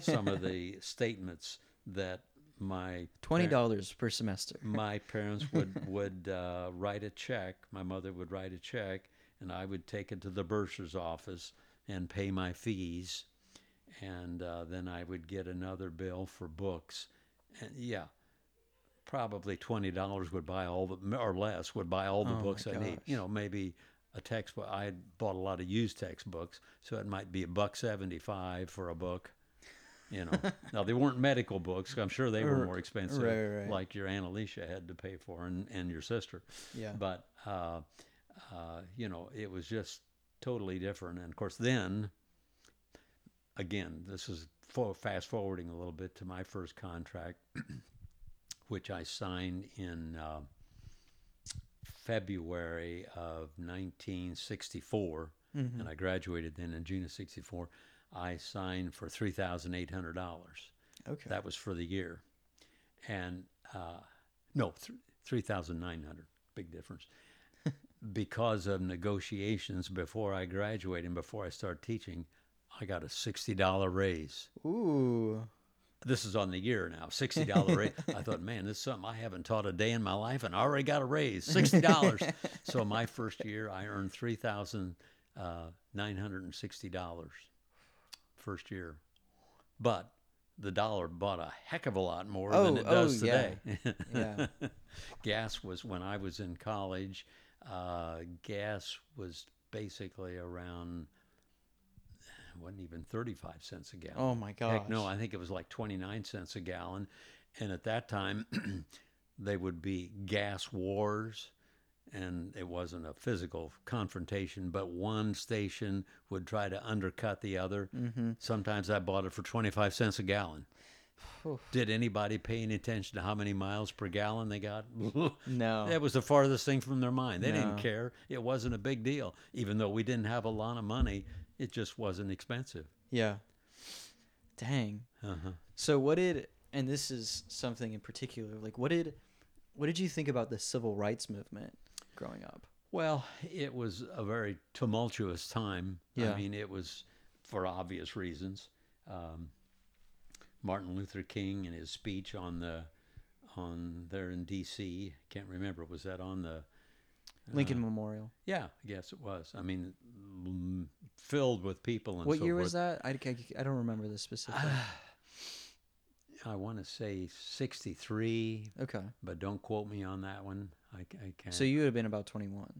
Speaker 2: some of the statements that my
Speaker 1: Twenty dollars per semester.
Speaker 2: my parents would would uh, write a check. My mother would write a check, and I would take it to the bursar's office and pay my fees, and uh, then I would get another bill for books, and yeah, probably twenty dollars would buy all the or less would buy all the
Speaker 1: Oh
Speaker 2: books I need. You know, maybe a textbook. I bought a lot of used textbooks, so it might be a buck seventy five for a book. You know, now they weren't medical books. I'm sure they were more expensive,
Speaker 1: right, right, right.
Speaker 2: like your Aunt Alicia had to pay for, and, and your sister.
Speaker 1: Yeah.
Speaker 2: But uh, uh, you know, it was just totally different. And of course, then again, this is fast forwarding a little bit to my first contract, which I signed in uh, February of 1964,
Speaker 1: Mhm.
Speaker 2: and I graduated then in June of '64. I signed for three thousand eight hundred dollars.
Speaker 1: Okay.
Speaker 2: That was for the year, and uh, no, th- three thousand nine hundred. Big difference. Because of negotiations before I graduated and before I started teaching, I got a sixty dollar raise.
Speaker 1: Ooh.
Speaker 2: This is on the year now, sixty dollar raise. I thought, man, this is something I haven't taught a day in my life, and I already got a raise, sixty dollars. so my first year, I earned three thousand uh, nine hundred and sixty dollars. First year, but the dollar bought a heck of a lot more
Speaker 1: Oh,
Speaker 2: than it
Speaker 1: oh,
Speaker 2: does
Speaker 1: yeah.
Speaker 2: today.
Speaker 1: Yeah.
Speaker 2: gas was when I was in college. Uh, gas was basically around wasn't even thirty five cents a gallon.
Speaker 1: Oh my gosh.
Speaker 2: Heck no, I think it was like 29 cents a gallon. And at that time, they would be gas wars, and it wasn't a physical confrontation, but one station would try to undercut the other.
Speaker 1: Mm-hmm.
Speaker 2: Sometimes I bought it for 25 cents a gallon. Did anybody pay any attention to how many miles per gallon they got?
Speaker 1: No.
Speaker 2: That was the farthest thing from their mind. They
Speaker 1: No.
Speaker 2: didn't care. It wasn't a big deal. Even though we didn't have a lot of money, it just wasn't expensive.
Speaker 1: Yeah. Dang.
Speaker 2: Uh-huh.
Speaker 1: So what did and this is something in particular, like what did what did you think about the civil rights movement growing up?
Speaker 2: Well, it was a very tumultuous time.
Speaker 1: Yeah.
Speaker 2: I mean, it was for obvious reasons. Um, Martin Luther King and his speech on the on there in D.C. Can't remember. Was that on the?
Speaker 1: Lincoln Memorial.
Speaker 2: Yeah, I guess it was. I mean, mm, filled with people and
Speaker 1: What
Speaker 2: so
Speaker 1: year
Speaker 2: forth.
Speaker 1: was that? I, I, I don't remember the specific.
Speaker 2: I want to say '63,
Speaker 1: okay.
Speaker 2: but don't quote me on that one. I, I can't.
Speaker 1: So you would have been about 21.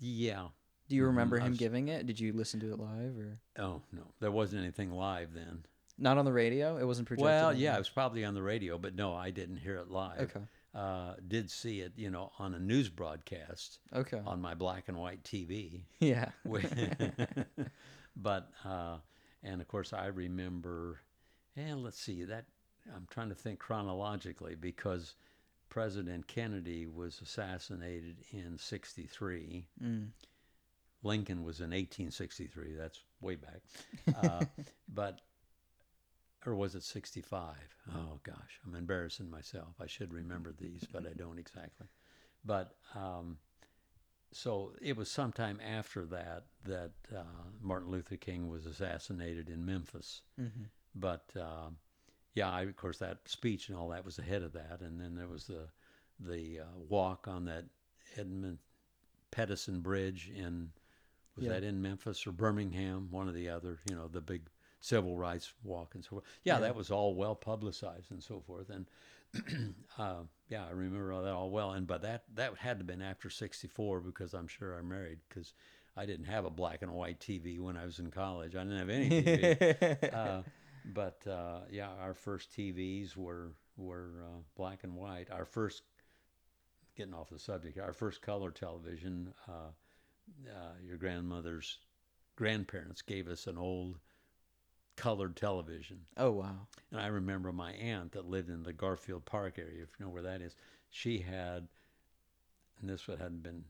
Speaker 2: yeah.
Speaker 1: Do you
Speaker 2: Mhm,
Speaker 1: remember
Speaker 2: I
Speaker 1: him
Speaker 2: was-
Speaker 1: giving it? Did you listen to it live or
Speaker 2: Oh no, there wasn't anything live then.
Speaker 1: Not on the radio? It wasn't projected.
Speaker 2: Well, yeah, it was probably on the radio, but no, I didn't hear it live.
Speaker 1: Okay.
Speaker 2: Uh, did see it, you know, on a news broadcast
Speaker 1: Okay.
Speaker 2: on my black and white TV.
Speaker 1: Yeah.
Speaker 2: but uh, and of course, I remember. And let's see that. I'm trying to think chronologically because President Kennedy was assassinated in '63.
Speaker 1: Mm.
Speaker 2: Lincoln was in 1863. That's way back. Uh, but, or was it 65? Oh gosh, I'm embarrassing myself. I should remember these, but I don't exactly. But um, so it was sometime after that that uh, Martin Luther King was assassinated in Memphis.
Speaker 1: hmm
Speaker 2: But uh, yeah, I, of course, that speech and all that was ahead of that, and then there was the the uh, walk on that Edmund Pedersen Bridge in was
Speaker 1: Yeah.
Speaker 2: that in Memphis or Birmingham, one or the other. You know, the big civil rights walk and so forth. Yeah,
Speaker 1: Yeah.
Speaker 2: that was all well publicized and so forth. And uh, yeah, I remember all that all well. And but that that had to have been after '64 because I'm sure I married because I didn't have a black and white TV when I was in college. I didn't have any TV. uh, but uh, yeah, our first TVs were were uh, black and white. Our first, getting off the subject, our first color television. Uh, uh, your grandmother's grandparents gave us an old colored television.
Speaker 1: oh wow.
Speaker 2: And I remember my aunt that lived in the Garfield Park area, if you know where that is. She had, and this would hadn't been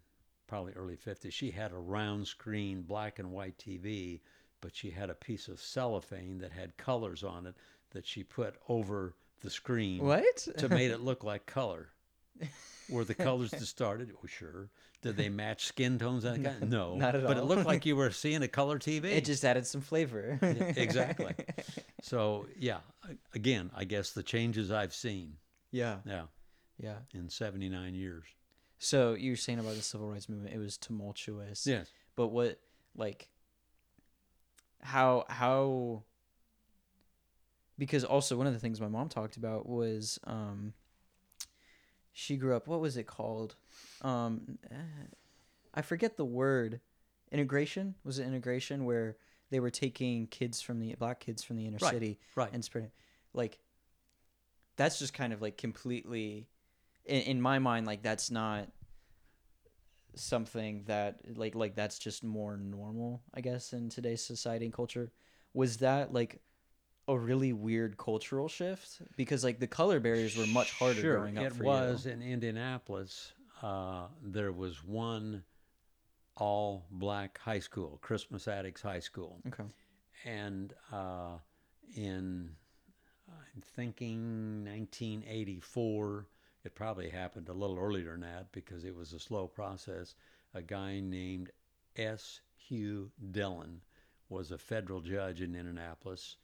Speaker 2: probably early 50s, she had a round screen black and white TV, but she had a piece of cellophane that had colors on it that she put over the screen
Speaker 1: What?
Speaker 2: to make it look like color. Were the colors distorted? Oh, sure. Did they match skin tones? and that kind? No,
Speaker 1: Not at all.
Speaker 2: But it looked like you were seeing a color TV.
Speaker 1: it just added some flavor.
Speaker 2: exactly. So yeah, again, I guess the changes I've seen,
Speaker 1: yeah.
Speaker 2: yeah,
Speaker 1: Yeah.
Speaker 2: in 79 years.
Speaker 1: So you were saying about the civil rights movement, it was tumultuous.
Speaker 2: Yes.
Speaker 1: But what like how how because also one of the things my mom talked about was um she grew up what was it called? Um I forget the word. Integration? Was it integration where they were taking kids from the black kids from the inner
Speaker 2: Right,
Speaker 1: city
Speaker 2: right.
Speaker 1: and spreading like that's just kind of like completely in, in my mind like that's not something that like like that's just more normal i guess in today's society and culture was that like a really weird cultural shift because like the color barriers were much harder
Speaker 2: sure,
Speaker 1: growing up
Speaker 2: it was
Speaker 1: you
Speaker 2: in Indianapolis. Uh, there was one all black high school, Crispus Attucks High School,
Speaker 1: okay
Speaker 2: and uh, in I'm thinking 1984. It probably happened a little earlier than that because it was a slow process. A guy named S. Hugh Dillin was a federal judge in Indianapolis,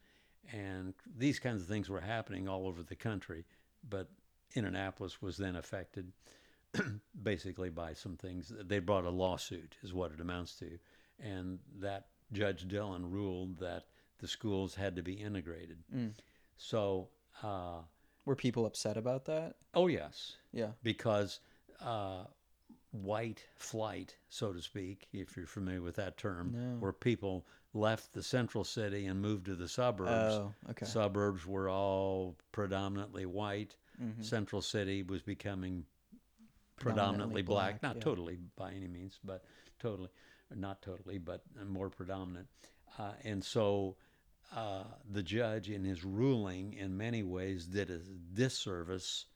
Speaker 2: and these kinds of things were happening all over the country. But Indianapolis was then affected basically by some things. They brought a lawsuit, is what it amounts to, and that Judge Dillin ruled that the schools had to be integrated.
Speaker 1: Mm.
Speaker 2: So, uh,
Speaker 1: were people upset about that
Speaker 2: oh yes,
Speaker 1: yeah
Speaker 2: because uh, white flight, so to speak, if you're familiar with that term,
Speaker 1: No.
Speaker 2: where people left the central city and moved to the suburbs.
Speaker 1: oh okay
Speaker 2: Suburbs were all predominantly white.
Speaker 1: Mhm.
Speaker 2: Central city was becoming
Speaker 1: Predominantly
Speaker 2: predominantly black,
Speaker 1: black,
Speaker 2: not
Speaker 1: yeah.
Speaker 2: totally by any means, but totally, not totally, but more predominant. Uh, and so uh, the judge, in his ruling, in many ways, did a disservice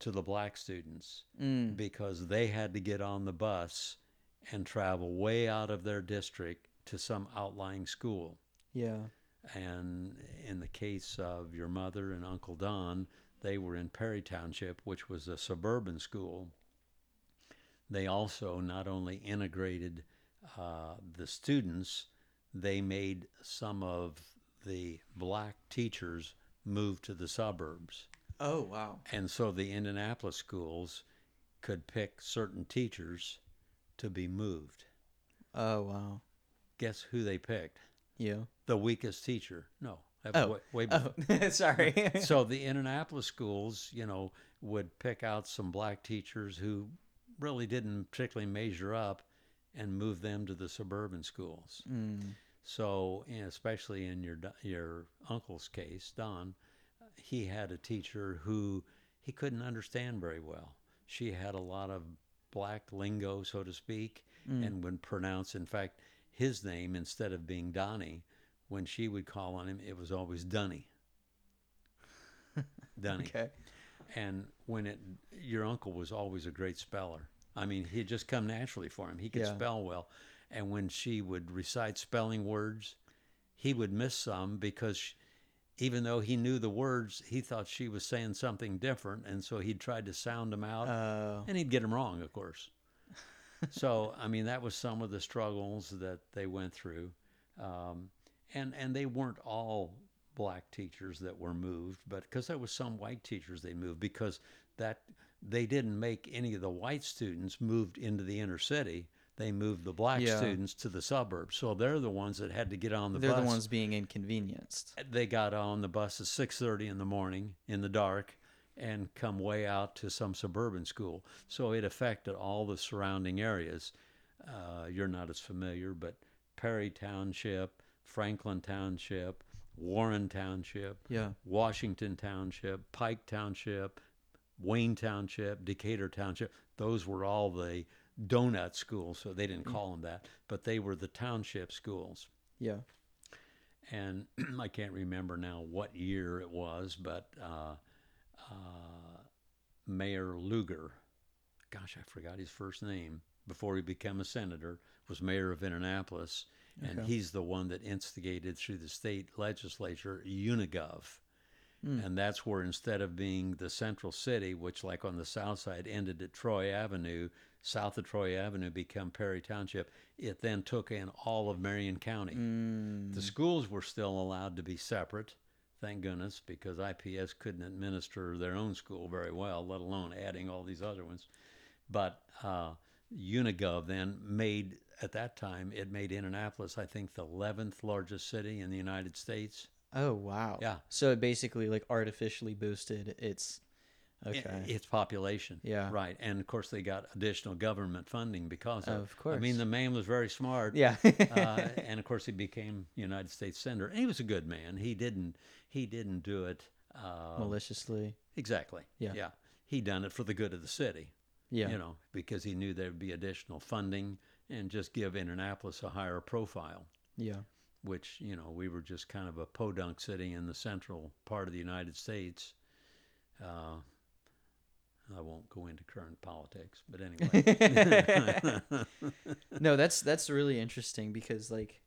Speaker 2: to the black students
Speaker 1: mm.
Speaker 2: because they had to get on the bus and travel way out of their district to some outlying school.
Speaker 1: yeah
Speaker 2: And in the case of your mother and Uncle Don, they were in Perry Township, which was a suburban school. They also not only integrated uh, the students, they made some of the black teachers move to the suburbs.
Speaker 1: oh wow
Speaker 2: And so the Indianapolis schools could pick certain teachers to be moved.
Speaker 1: oh wow
Speaker 2: Guess who they picked?
Speaker 1: you
Speaker 2: The weakest teacher. No,
Speaker 1: Oh.
Speaker 2: way, way before.
Speaker 1: oh sorry
Speaker 2: so the Indianapolis schools, you know, would pick out some black teachers who really didn't particularly measure up and move them to the suburban schools.
Speaker 1: mm.
Speaker 2: So, especially in your your uncle's case, Don, he had a teacher who he couldn't understand very well. She had a lot of black lingo, so to speak,
Speaker 1: Mm.
Speaker 2: and would pronounce, in fact, his name instead of being Donnie. When she would call on him, it was always Dunny. Dunny.
Speaker 1: okay
Speaker 2: And when it, your uncle was always a great speller. I mean, he'd just come naturally for him. He could
Speaker 1: Yeah.
Speaker 2: spell well. And when she would recite spelling words, he would miss some because sh even though he knew the words, he thought she was saying something different. And so he'd tried to sound them out
Speaker 1: oh
Speaker 2: and he'd get them wrong, of course. So, I mean, that was some of the struggles that they went through. Um, and, and they weren't all black teachers that were moved, but because there was some white teachers they moved because that they didn't make any of the white students moved into the inner city. They moved the black
Speaker 1: Yeah.
Speaker 2: students to the suburbs. So they're the ones that had to get on the
Speaker 1: they're
Speaker 2: bus
Speaker 1: the ones being inconvenienced
Speaker 2: they got on the bus at 6.30 in the morning in the dark and come way out to some suburban school. So it affected all the surrounding areas. Uh, you're not as familiar, but Perry Township, Franklin Township, Warren Township,
Speaker 1: Yeah.
Speaker 2: Washington Township, Pike Township, Wayne Township, Decatur Township. Those were all the donut schools, so they didn't call them that, but they were the township schools.
Speaker 1: Yeah.
Speaker 2: And I can't remember now what year it was, but uh, uh, Mayor Lugar, gosh, I forgot his first name before he became a senator, was mayor of Indianapolis. And
Speaker 1: Okay.
Speaker 2: he's the one that instigated through the state legislature Unigov. And that's where instead of being the central city, which like on the south side ended at Troy Avenue, south of Troy Avenue become Perry Township, it then took in all of Marion County.
Speaker 1: Mm.
Speaker 2: The schools were still allowed to be separate, thank goodness, because IPS couldn't administer their own school very well, let alone adding all these other ones. But uh, Unigov then made, at that time, it made Indianapolis, I think, the 11th largest city in the United States.
Speaker 1: Oh wow.
Speaker 2: Yeah.
Speaker 1: So it basically like artificially boosted its. Okay.
Speaker 2: its population.
Speaker 1: Yeah.
Speaker 2: Right. And of course, they got additional government funding because of,
Speaker 1: Of
Speaker 2: I mean, the man was very smart.
Speaker 1: yeah.
Speaker 2: uh, and of course, he became United States senator. And he was a good man. He didn't. He didn't do it. Uh,
Speaker 1: Maliciously.
Speaker 2: exactly.
Speaker 1: Yeah.
Speaker 2: Yeah. He done it for the good of the city.
Speaker 1: Yeah.
Speaker 2: You know, because he knew there'd be additional funding and just give Indianapolis a higher profile.
Speaker 1: Yeah.
Speaker 2: Which you know we were just kind of a podunk city in the central part of the United States. Uh, I won't go into current politics, but anyway.
Speaker 1: no, that's that's really interesting because like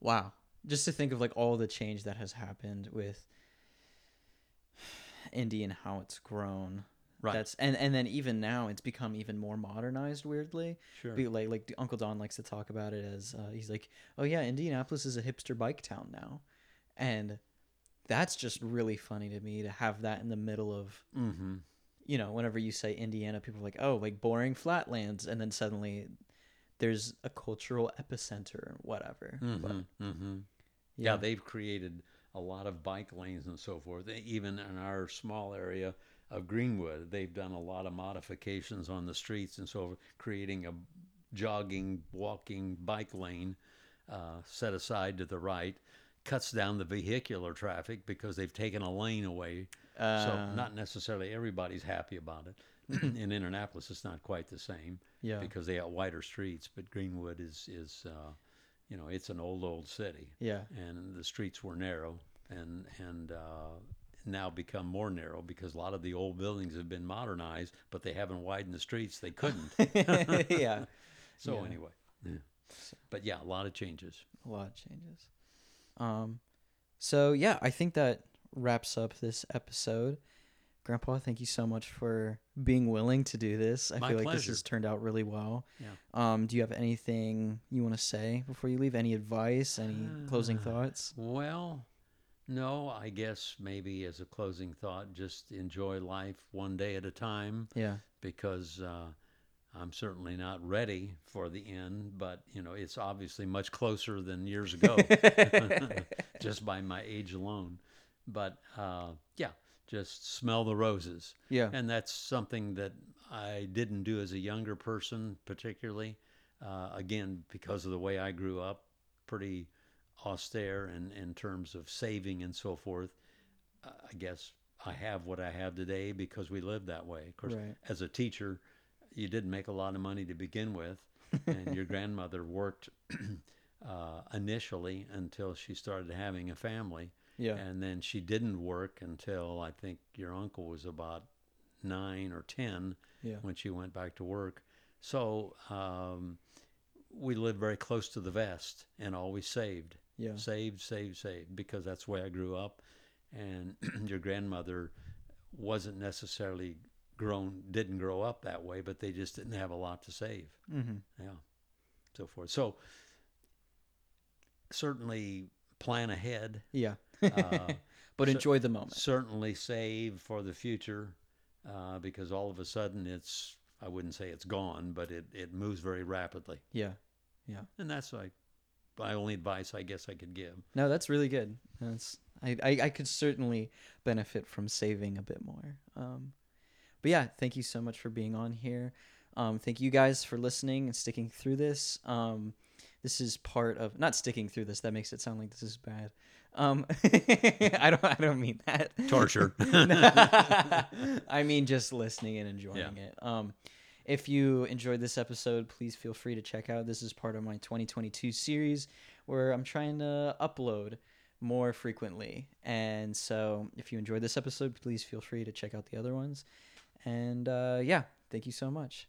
Speaker 1: wow. Just to think of like all the change that has happened with Indy and how it's grown.
Speaker 2: Right.
Speaker 1: That's and and then even now it's become even more modernized weirdly.
Speaker 2: sure.
Speaker 1: Be, like like Uncle Don likes to talk about it as uh, he's like, "Oh yeah, Indianapolis is a hipster bike town now." And that's just really funny to me to have that in the middle of
Speaker 2: mm-hmm.
Speaker 1: you know, whenever you say Indiana, people are like, oh, like boring flatlands. And then suddenly there's a cultural epicenter, or whatever.
Speaker 2: Mm-hmm. Mm-hmm. Yeah. they've created a lot of bike lanes and so forth. Even in our small area of Greenwood, they've done a lot of modifications on the streets and so forth, creating a jogging, walking bike lane uh, set aside to the right. Cuts down the vehicular traffic because they've taken a lane away. so
Speaker 1: Uh,
Speaker 2: not necessarily everybody's happy about it. in Indianapolis, it's not quite the same
Speaker 1: yeah.
Speaker 2: because they got wider streets. But Greenwood is is uh, you know it's an old old city
Speaker 1: Yeah.
Speaker 2: and the streets were narrow and and uh, now become more narrow because a lot of the old buildings have been modernized, but they haven't widened the streets. They couldn't.
Speaker 1: yeah.
Speaker 2: so
Speaker 1: Yeah.
Speaker 2: anyway, yeah. but yeah, a lot of changes.
Speaker 1: A lot of changes. Um, so yeah, I think that wraps up this episode. Grandpa, thank you so much for being willing to do this. I
Speaker 2: My
Speaker 1: feel like this has turned out really well.
Speaker 2: Yeah.
Speaker 1: Um, do you have anything you want to say before you leave? Any advice? Any closing
Speaker 2: Uh,
Speaker 1: thoughts?
Speaker 2: Well, no, I guess maybe as a closing thought, just enjoy life one day at a time
Speaker 1: Yeah.
Speaker 2: because uh, I'm certainly not ready for the end, but you know it's obviously much closer than years ago, just by my age alone. But uh, yeah, just smell the roses,
Speaker 1: Yeah.
Speaker 2: and that's something that I didn't do as a younger person, particularly. Uh, again, because of the way I grew up, pretty austere in, in terms of saving and so forth. Uh, I guess I have what I have today because we lived that way. Of course,
Speaker 1: Right.
Speaker 2: as a teacher, you didn't make a lot of money to begin with, and your grandmother worked uh, initially until she started having a family,
Speaker 1: Yeah.
Speaker 2: and then she didn't work until I think your uncle was about nine or ten
Speaker 1: Yeah.
Speaker 2: when she went back to work. So um, we lived very close to the vest and always saved,
Speaker 1: Yeah.
Speaker 2: saved, saved, saved, because that's the way I grew up. And your grandmother wasn't necessarily grown, didn't grow up that way, but they just didn't have a lot to save.
Speaker 1: Mm-hmm.
Speaker 2: Yeah, so forth. So certainly plan ahead.
Speaker 1: Yeah.
Speaker 2: Uh,
Speaker 1: but enjoy the moment.
Speaker 2: certainly save for the future uh, because all of a sudden it's I wouldn't say it's gone, but it, it moves very rapidly, Yeah,
Speaker 1: Yeah.
Speaker 2: and that's like my only advice I guess I could give.
Speaker 1: No, that's really good. That's I, I, I could certainly benefit from saving a bit more. Um, but yeah, thank you so much for being on here. Um, thank you guys for listening and sticking through this. Um, this is part of not sticking through this. That makes it sound like this is bad. Um, I don't. I don't mean that.
Speaker 2: Torture.
Speaker 1: I mean just listening and enjoying
Speaker 2: Yeah.
Speaker 1: it. Um, if you enjoyed this episode, please feel free to check out. This is part of my 2022 series where I'm trying to upload more frequently. And so, if you enjoyed this episode, please feel free to check out the other ones. And uh, yeah, thank you so much.